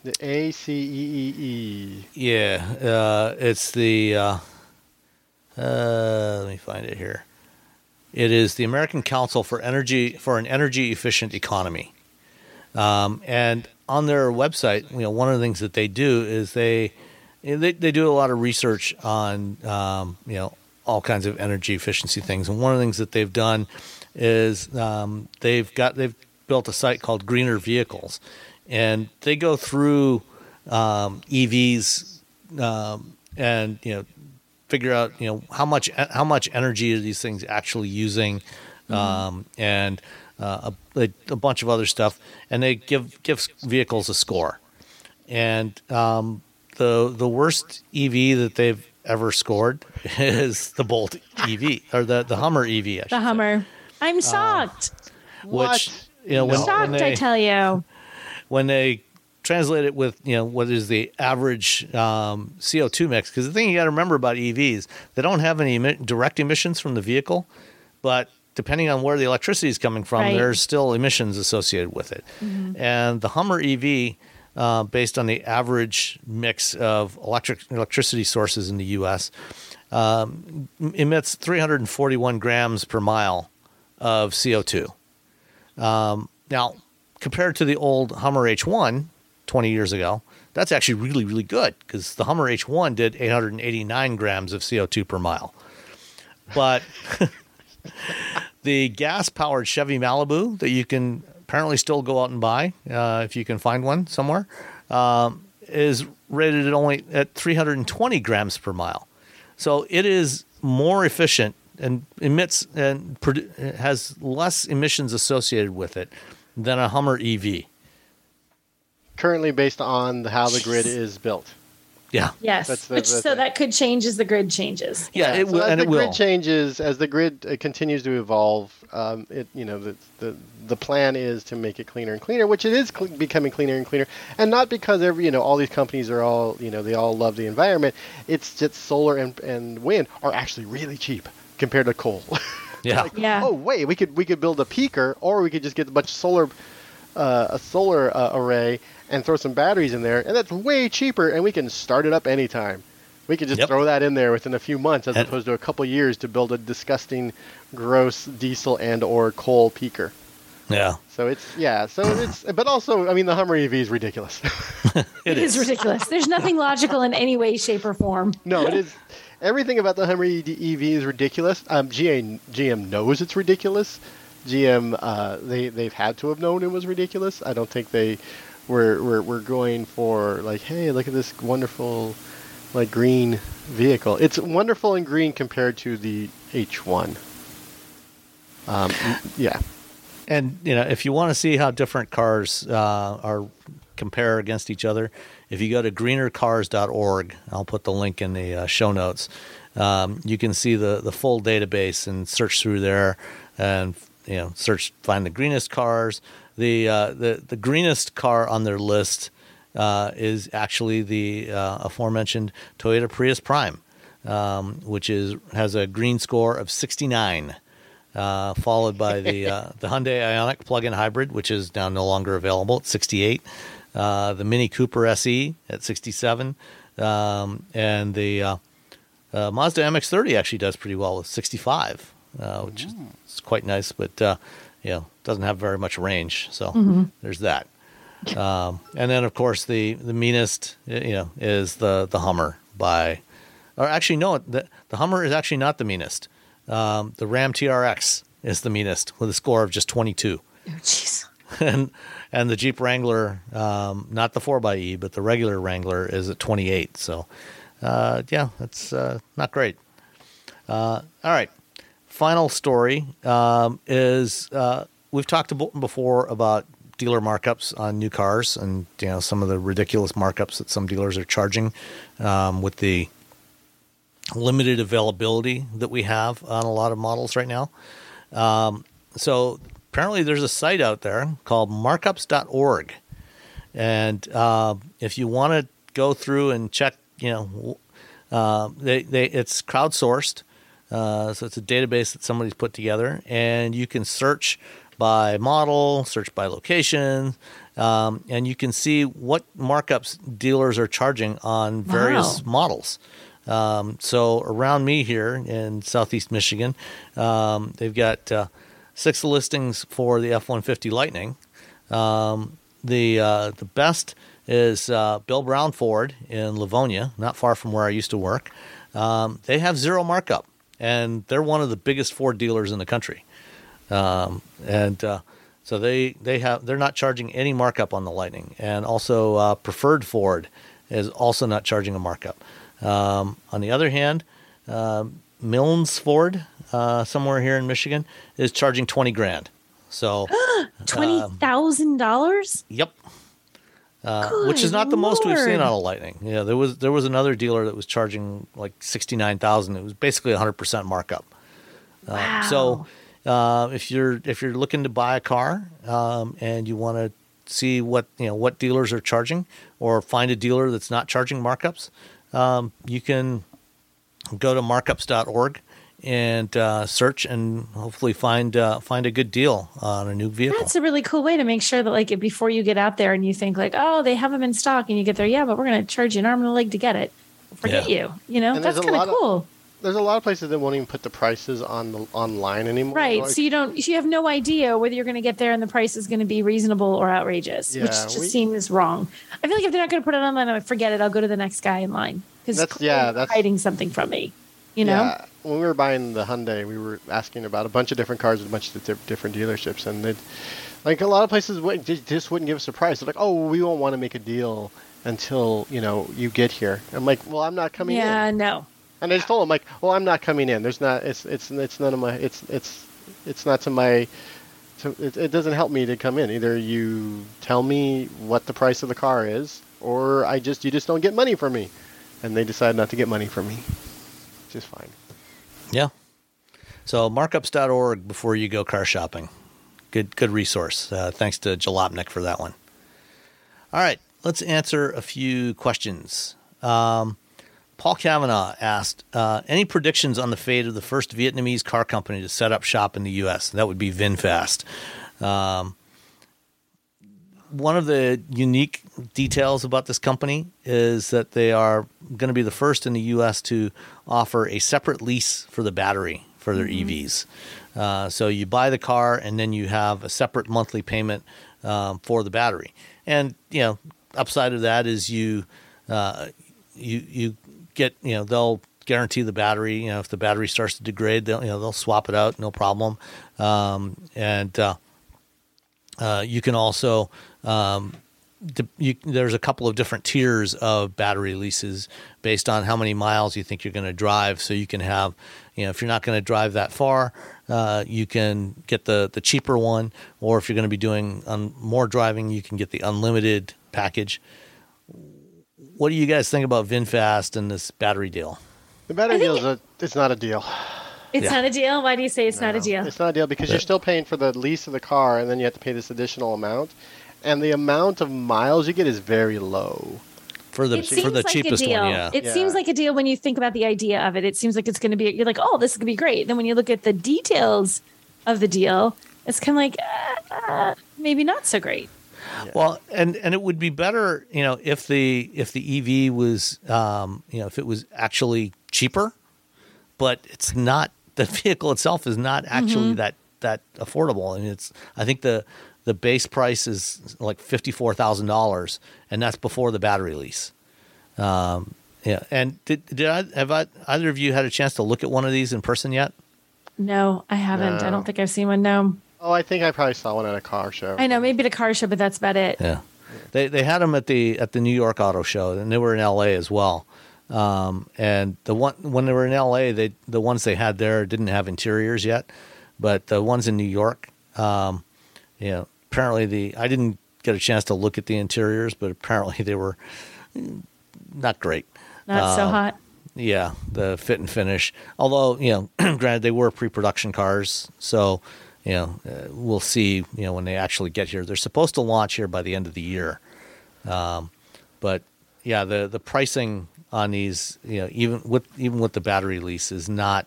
S3: The A C E E E.
S1: Yeah, uh, it's the. Uh, let me find it here. It is the American Council for Energy for an Energy Efficient Economy. Um, and on their website, you know, one of the things that they do is they they, they do a lot of research on um, you know all kinds of energy efficiency things. And one of the things that they've done is um, they've got they've built a site called Greener Vehicles, and they go through um, EVs um, and you know figure out you know how much how much energy are these things actually using, um, and uh, a, a bunch of other stuff, and they give give vehicles a score, and um, the the worst EV that they've ever scored (laughs) is the Bolt EV or the the Hummer EV.
S2: The
S1: say,
S2: Hummer. I'm shocked.
S1: which you know when, when
S2: shocked,
S1: they
S2: I tell you. (laughs)
S1: when they translate it with you know what is the average um, CO2 mix because the thing you got to remember about EVs they don't have any direct emissions from the vehicle, but depending on where the electricity is coming from,
S2: Right.
S1: there's still emissions associated with it. And the Hummer EV, uh, based on the average mix of electric electricity sources in the U.S., um, emits 341 grams per mile of CO2. Um, now, compared to the old Hummer H1 20 years ago, that's actually really, really good because the Hummer H1 did 889 grams of CO2 per mile. But (laughs) the gas powered Chevy Malibu that you can apparently still go out and buy uh, if you can find one somewhere um, is rated at only at 320 grams per mile. So it is more efficient and emits and has less emissions associated with it than a Hummer EV.
S3: Currently based on the- how the grid is built.
S1: Yeah.
S2: Yes.
S3: That's the-
S2: Which
S3: that's
S2: so
S3: the-
S2: that could change as the grid changes.
S1: Yeah, it
S3: so
S1: will,
S3: as
S1: and
S3: the
S1: it
S3: grid
S1: will.
S3: changes, as the grid uh, continues to evolve, um, it you know the, the the plan is to make it cleaner and cleaner, which it is cl- becoming cleaner and cleaner, and not because every you know all these companies are all you know they all love the environment. It's just solar and, and wind are actually really cheap compared to coal. (laughs)
S1: Yeah.
S2: Yeah.
S3: oh wait, we could we could build a peaker, or we could just get a bunch of solar uh, a solar uh, array and throw some batteries in there, and that's way cheaper, and we can start it up anytime. We can just
S1: Yep.
S3: throw that in there within a few months, as
S1: And-
S3: opposed to a couple years to build a disgusting, gross diesel and or coal peaker.
S1: Yeah.
S3: So it's yeah. So it's but also I mean the Hummer EV is ridiculous. (laughs)
S2: it is. ridiculous. There's nothing logical in any way, shape, or form.
S3: no, it is. Everything about the Hummer EV is ridiculous. Um, GA, GM knows it's ridiculous. GM uh, they they've had to have known it was ridiculous. I don't think they were were, were going for like hey look at this wonderful like green vehicle. It's wonderful and green compared to the H1. Um, yeah.
S1: And you know, if you want to see how different cars uh, are compare against each other, if you go to greenercars.org, I'll put the link in the uh, show notes. Um, you can see the the full database and search through there, and you know, search find the greenest cars. The uh, the the greenest car on their list uh, is actually the uh, aforementioned Toyota Prius Prime, um, which is has a green score of 69 uh, followed by the (laughs) uh, the Hyundai Ioniq plug-in hybrid, which is now no longer available at 68. Uh, the Mini Cooper SE at 67, um, and the uh, uh, Mazda MX-30 actually does pretty well with 65, uh, which is is quite nice, but uh, you know doesn't have very much range. So there's that. Um, and then of course the the meanest you know is the the Hummer by, or actually no the the Hummer is actually not the meanest. Um, the Ram TRX is the meanest with a score of just 22.
S2: Oh, jeez. (laughs)
S1: and and the Jeep Wrangler, um, not the 4xE, but the regular Wrangler is at 28. So, uh, yeah, that's uh, not great. Uh, all right. Final story um, is uh, we've talked abo- before about dealer markups on new cars and you know some of the ridiculous markups that some dealers are charging um, with the limited availability that we have on a lot of models right now. Um, so apparently, there's a site out there called markups.org, and uh, if you want to go through and check, you know, uh, they, they it's crowdsourced, uh, so it's a database that somebody's put together, and you can search by model, search by location, um, and you can see what markups dealers are charging on various
S2: Wow.
S1: models. Um, so around me here in Southeast Michigan, um, they've got uh, six listings for the F-150 Lightning. Um, the uh, the best is uh, Bill Brown Ford in Livonia, not far from where I used to work. Um, they have zero markup, and they're one of the biggest Ford dealers in the country. Um, and uh, so they they have they're not charging any markup on the Lightning, and also uh, Preferred Ford is also not charging a markup. Um, on the other hand, um Milnes Ford, uh, somewhere here in Michigan, is charging twenty grand. So, (gasps)
S2: Twenty thousand dollars.
S1: yep, uh, which is not the most we've seen
S2: Lord.
S1: on a Lightning. Yeah, there was there was another dealer that was charging like sixty nine thousand. It was basically hundred percent markup. Uh,
S2: Wow.
S1: So, uh, if you're if you're looking to buy a car um, and you want to see what you know what dealers are charging, or find a dealer that's not charging markups, um, you can go to markups.org and uh, search and hopefully find uh, find a good deal on a new vehicle.
S2: That's a really cool way to make sure that, like, before you get out there and you think, like, oh, they have them in stock, and you get there, yeah, but we're going to charge you an arm and a leg to get it. Forget you. You know,
S3: And there's
S2: that's
S3: a
S2: kind of
S3: lot of-
S2: cool.
S3: There's a lot of places that won't even put the prices on the online anymore.
S2: Right.
S3: Like,
S2: so you don't, you have no idea whether you're going to get there and the price is going to be reasonable or outrageous, which just
S3: we-
S2: seems wrong. I feel like if they're not going to put it online, I'm like, forget it. I'll go to the next guy in line because
S3: That's- yeah, that's-
S2: hiding something from me. You know,
S3: Yeah, when we were buying the Hyundai, we were asking about a bunch of different cars at a bunch of di- different dealerships, and they, like a lot of places, wouldn't- just- wouldn't give us a price. They're like, "Oh, we won't want to make a deal until you know you get here." I'm like, "Well, I'm not coming
S2: yeah,
S3: in," Yeah,
S2: no,
S3: and I just told them like, "Well, I'm not coming in. There's not. It's it's it's none of my. It's it's it's not to my." To, it, it doesn't help me to come in. Either you tell me what the price of the car is, or I just you just don't get money from me, and they decide not to get money from me. Just fine.
S1: Yeah. So markups.org before you go car shopping. Good good resource. Uh, thanks to Jalopnik for that one. All right, let's answer a few questions. Um, Paul Kavanaugh asked, uh, any predictions on the fate of the first Vietnamese car company to set up shop in the U.S.? That would be VinFast. Um, one of the unique details about this company is that they are going to be the first in the U.S. to offer a separate lease for the battery for their EVs. Uh, so you buy the car and then you have a separate monthly payment um, for the battery. And you know, upside of that is you uh, you you get you know they'll guarantee the battery. You know, if the battery starts to degrade, they'll you know they'll swap it out, no problem. Um, and uh, uh, you can also um, you, there's a couple of different tiers of battery leases based on how many miles you think you're going to drive. So you can have, you know, if you're not going to drive that far, uh, you can get the the cheaper one, or if you're going to be doing un- more driving, you can get the unlimited package. What do you guys think about VinFast and this battery deal?
S3: The battery deal is a, it's not a deal.
S2: It's
S1: Yeah.
S2: not a deal. Why do you say it's not a deal?
S3: It's not a deal because you're still paying for the lease of the car, and then you have to pay this additional amount, and the amount of miles you get is very low.
S1: For the
S2: it
S1: for the
S2: like
S1: cheapest
S2: deal.
S1: one, yeah.
S2: It
S3: Yeah.
S2: seems like a deal when you think about the idea of it. It seems like it's going to be. You're like, oh, this is going to be great. Then when you look at the details of the deal, it's kind of like uh, uh, maybe not so great.
S1: Well, and and it would be better, you know, if the if the EV was, um, you know, if it was actually cheaper, but it's not. The vehicle itself is not actually that that affordable, and it's. I think the the base price is like fifty four thousand dollars, and that's before the battery lease. Um, yeah, and did did I have I, either of you had a chance to look at one of these in person yet?
S2: No, I haven't. I don't think I've seen one. No,
S3: Oh, I think I probably saw one at a car show.
S2: I know maybe at a car show, but that's about it.
S1: Yeah, they they had them at the at the New York Auto Show, and they were in L.A. as well. Um, and the one when they were in L.A., they the ones they had there didn't have interiors yet, but the ones in New York, um, you know, apparently the I didn't get a chance to look at the interiors, but apparently they were not great.
S2: Not so
S1: Um,
S2: hot.
S1: Yeah, the fit and finish. Although you know, (clears throat) granted they were pre-production cars, so you know uh, we'll see. You know when they actually get here, they're supposed to launch here by the end of the year. Um, but yeah, the the pricing on these, you know, even with even with the battery lease is not.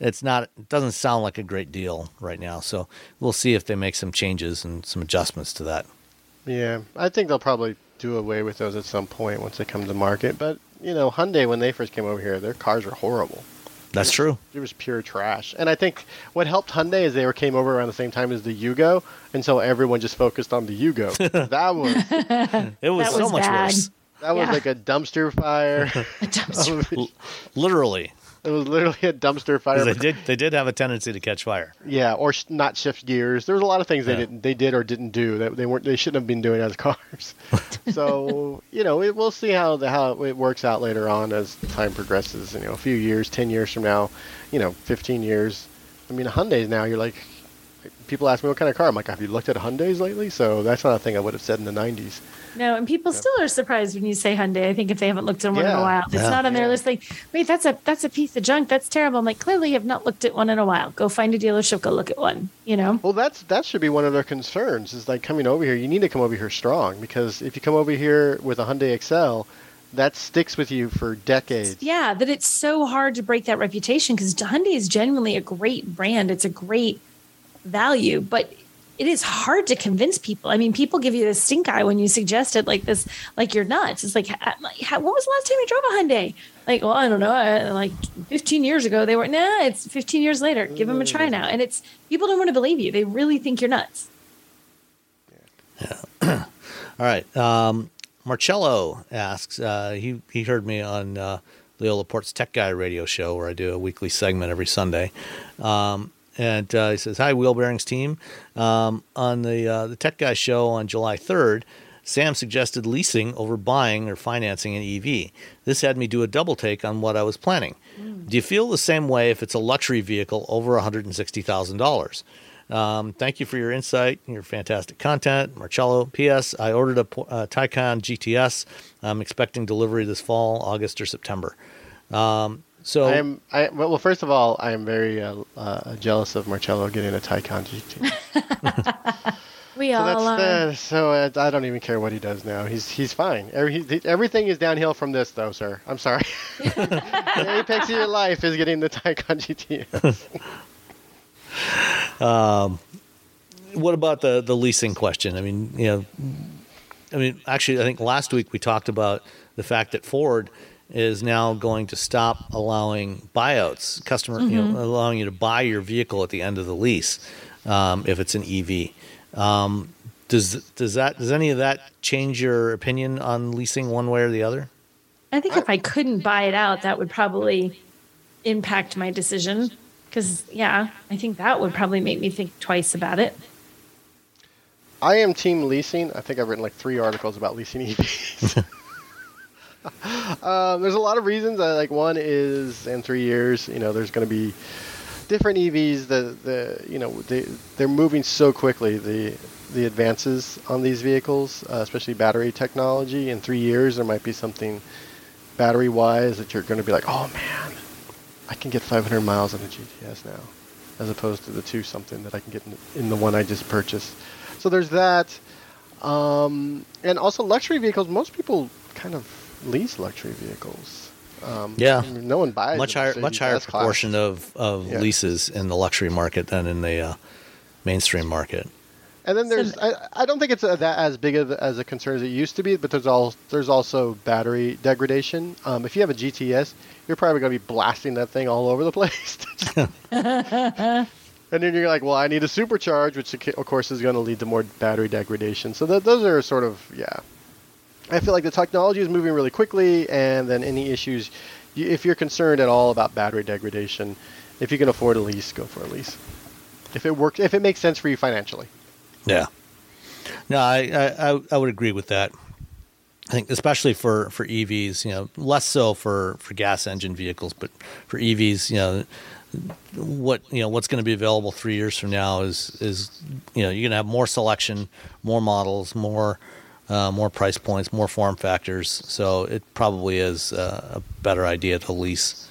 S1: It's not. It doesn't sound like a great deal right now. So we'll see if they make some changes and some adjustments to that.
S3: Yeah, I think they'll probably do away with those at some point once they come to market. But you know, Hyundai when they first came over here, their cars were horrible.
S1: That's true.
S3: It was pure trash. And I think what helped Hyundai is they were came over around the same time as the Yugo, and so everyone just focused on the Yugo. (laughs) that was (laughs)
S1: It was
S2: That
S1: so
S2: was
S1: much
S2: bad.
S1: worse.
S3: That was
S2: Yeah.
S3: like a dumpster fire. (laughs)
S2: A (laughs) dumpster.
S1: L- literally,
S3: it was literally a dumpster fire.
S1: they did they did have a tendency to catch fire.
S3: Yeah, or sh- not shift gears. There was a lot of things they didn't, they did or didn't do that they weren't, they shouldn't have been doing as (laughs) cars. so you know, it, we'll see how the how it works out later on as time progresses. You know, a few years, ten years from now, you know, fifteen years. I mean, Hyundai's now. You're like, people ask me what kind of car. I'm like, have you looked at Hyundai's lately? So that's not a thing I would have said in the '90s.
S2: No, and people still are surprised when you say Hyundai. I think if they haven't looked at one in a while, it's
S1: Yeah.
S2: not on their
S3: Yeah.
S2: list. Like, wait, that's a that's a piece of junk. That's terrible. I'm like, clearly, you have not looked at one in a while. Go find a dealership. Go look at one. You know.
S3: Well, that's that should be one of their concerns. Is like coming over here. You need to come over here strong because if you come over here with a Hyundai Excel, that sticks with you for decades.
S2: Yeah, that it's so hard to break that reputation because Hyundai is genuinely a great brand. It's a great value, but it is hard to convince people. I mean, people give you the stink eye when you suggest it like this, like you're nuts. It's like, ha- when was the last time you drove a Hyundai? Like, well, I don't know. I, like 15 years ago, they were, nah, it's 15 years later. Give them a try now. And it's, people don't want to believe you. They really think you're nuts. Yeah. (clears throat)
S1: All right. Um, Marcello asks. Uh, he he heard me on uh, Leo Laporte's Tech Guy radio show, where I do a weekly segment every Sunday. Um, and uh, he says, "Hi, Wheel Bearings team. Um, on the uh, the Tech Guy show on July third, Sam suggested leasing over buying or financing an EV. This had me do a double take on what I was planning. Do you feel the same way if it's a luxury vehicle over one hundred and sixty thousand dollars?" Um, thank you for your insight and your fantastic content, Marcello. P.S. I ordered a uh, Taycan GTS. I'm expecting delivery this fall, August or September. Um, so
S3: I am. I well, well, first of all, I am very uh, uh, jealous of Marcello getting a Taycan GT. (laughs) (laughs)
S2: We
S3: So
S2: all
S3: that's
S2: are.
S3: uh, so uh, I don't even care what he does now. He's he's fine. Every, he, everything is downhill from this, though, sir. I'm sorry. (laughs) the apex of your life is getting the Taycan GT.
S1: what about the the leasing question? I mean, you know, I mean, actually, I think last week we talked about the fact that Ford is now going to stop allowing buyouts, customer, you know, allowing you to buy your vehicle at the end of the lease um, if it's an EV. Um, does does that does any of that change your opinion on leasing one way or the other?
S2: I think if I couldn't buy it out, that would probably impact my decision. Because, yeah, I think that would probably make me think twice about it.
S3: I am team leasing. I think I've written like three articles about leasing EVs. (laughs) um, (laughs) there's a lot of reasons. Uh, like one is in three years, you know, there's going to be different EVs. The the you know they they're moving so quickly. The the advances on these vehicles, uh, especially battery technology. In three years, there might be something battery wise that you're going to be like, oh man, I can get 500 miles on a GTS now, as opposed to the two something that I can get in, in the one I just purchased. So there's that, um, and also luxury vehicles. Most people kind of lease luxury vehicles. Um,
S1: Yeah.
S3: No one buys
S1: much higher much higher
S3: S-Class.
S1: proportion of, of
S3: Yeah.
S1: leases in the luxury market than in the uh, mainstream market.
S3: And then there's, I, I don't think it's a, that as big of, as a concern as it used to be, but there's all there's also battery degradation. Um, if you have a GTS, you're probably going to be blasting that thing all over the place. (laughs) and then you're like, well, I need a supercharge, which of course is going to lead to more battery degradation. So th- those are sort of yeah. I feel like the technology is moving really quickly, and then any issues, if you're concerned at all about battery degradation, if you can afford a lease, go for a lease. If it works, if it makes sense for you financially.
S1: Yeah. No, I, I, I- would agree with that. I think especially for, for EVs, you know, less so for, for gas engine vehicles, but for EVs, you know, what you know what's going to be available three years from now is is you know you're going to have more selection, more models, more uh, more price points, more form factors. So it probably is uh, a better idea to lease.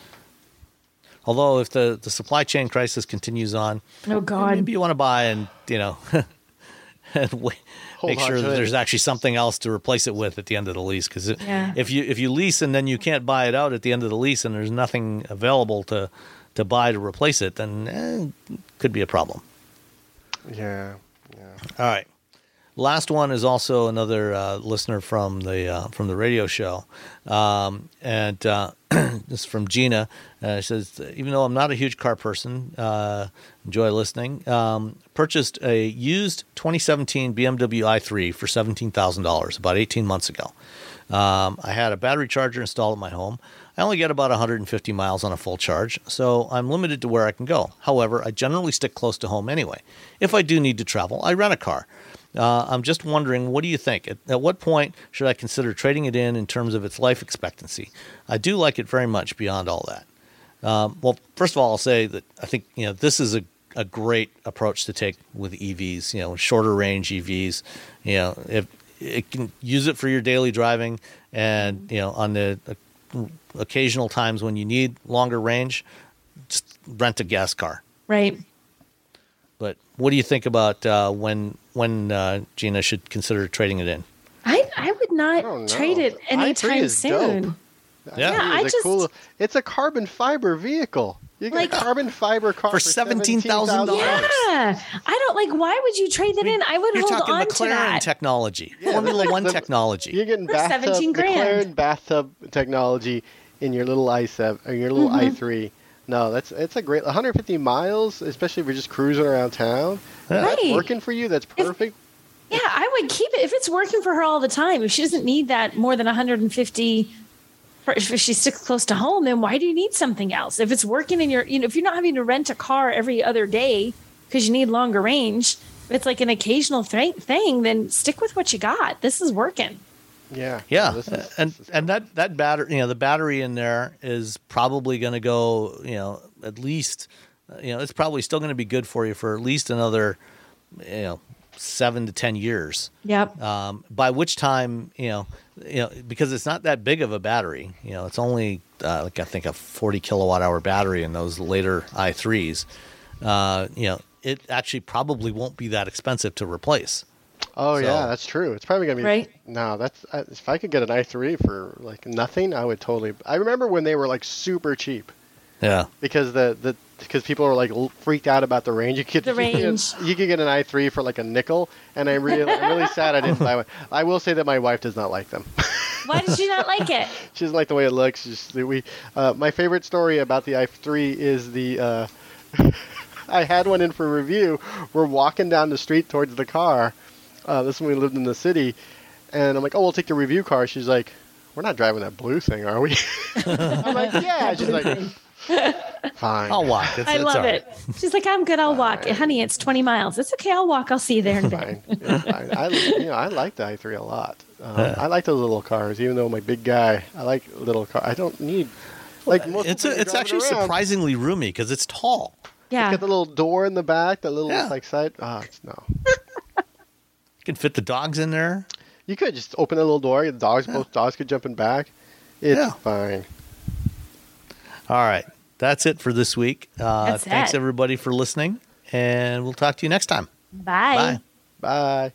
S1: Although if the, the supply chain crisis continues on,
S2: Oh, God.
S1: maybe you want to buy and you know (laughs) and wait, make sure that
S3: it.
S1: there's actually something else to replace it with at the end of the lease. Because
S2: Yeah.
S1: if you if you lease and then you can't buy it out at the end of the lease and there's nothing available to to buy to replace it, then eh, could be a problem.
S3: Yeah, yeah.
S1: All right. Last one is also another uh, listener from the uh, from the radio show, um, and uh, (clears throat) this is from Gina. Uh, she says, even though I'm not a huge car person, uh, enjoy listening. Um, purchased a used 2017 BMW i3 for seventeen thousand dollars about 18 months ago. Um, I had a battery charger installed at my home. I only get about 150 miles on a full charge, so I'm limited to where I can go. However, I generally stick close to home anyway. If I do need to travel, I rent a car. Uh, I'm just wondering, what do you think? At, at, what point should I consider trading it in in terms of its life expectancy? I do like it very much beyond all that. Um, well, first of all, I'll say that I think you know this is a, a great approach to take with EVs. You know, shorter range EVs. You know, if it can use it for your daily driving, and you know, on the occasional times when you need longer range, just rent a gas car.
S2: Right.
S1: But what do you think about uh, when when uh, Gina should consider trading it in?
S2: I I would not trade it anytime soon.
S1: Dope. Yeah,
S2: yeah I just cool,
S3: it's a carbon fiber vehicle. You get like, a carbon fiber car
S1: for, for seventeen thousand dollars.
S2: Yeah, I don't like. Why would you trade that in? I would hold on
S1: McLaren
S2: to that
S1: technology, yeah, Formula One
S3: the,
S1: technology.
S3: You're getting
S2: for
S3: bathtub,
S2: seventeen grand.
S3: McLaren bathtub technology in your little i7 or your little mm-hmm. i3. No, that's it's a great 150 miles, especially if you're just cruising around town.
S2: Yeah. Right.
S3: That's working for you. That's perfect.
S2: If, yeah, I would keep it if it's working for her all the time. If she doesn't need that more than 150 if she sticks close to home, then why do you need something else? If it's working in your, you know, if you're not having to rent a car every other day because you need longer range, if it's like an occasional th- thing, then stick with what you got. This is working.
S3: Yeah,
S1: yeah, is, and and that that battery, you know, the battery in there is probably going to go, you know, at least, you know, it's probably still going to be good for you for at least another, you know, seven to ten years.
S2: Yep.
S1: Um, by which time, you know, you know, because it's not that big of a battery. You know, it's only uh, like I think a forty kilowatt hour battery in those later i threes. Uh, you know, it actually probably won't be that expensive to replace.
S3: Oh so, yeah, that's true. It's probably gonna be
S2: right.
S3: No, that's uh, if I could get an i3 for like nothing, I would totally. I remember when they were like super cheap.
S1: Yeah.
S3: Because the the because people are like freaked out about the range. You could
S2: the range.
S3: You, could, you could get an i3 for like a nickel, and I'm really I'm (laughs) really sad I didn't buy one. I will say that my wife does not like them.
S2: Why does she not like it? (laughs)
S3: she doesn't like the way it looks. Just, we uh, my favorite story about the i3 is the. Uh, (laughs) I had one in for review. We're walking down the street towards the car. Uh, this is when we lived in the city, and I'm like, "Oh, we'll take the review car." She's like, "We're not driving that blue thing, are we?" (laughs) I'm like, (laughs) "Yeah." She's like, Fine.
S1: I'll walk.
S2: It's, I it's love it. She's like, I'm good. I'll fine. walk. Honey, it's 20 miles. It's okay. I'll walk. I'll see you there in a
S3: bit. Yeah, fine. I, you know, I like the i3 a lot. Um, yeah. I like those little cars, even though I'm a big guy. I like little cars. I don't need like most.
S1: It's a, it's actually
S3: around.
S1: surprisingly roomy because it's tall.
S2: Yeah.
S3: It's got the little door in the back, the little yeah. like side. Ah, oh, no. (laughs)
S1: you can fit the dogs in there.
S3: You could just open a little door. The dogs, both dogs could jump in back. It's fine.
S1: All right. That's it for this week. Uh,
S2: That's
S1: thanks,
S2: it.
S1: everybody, for listening, and we'll talk to you next time.
S2: Bye.
S1: Bye.
S3: Bye.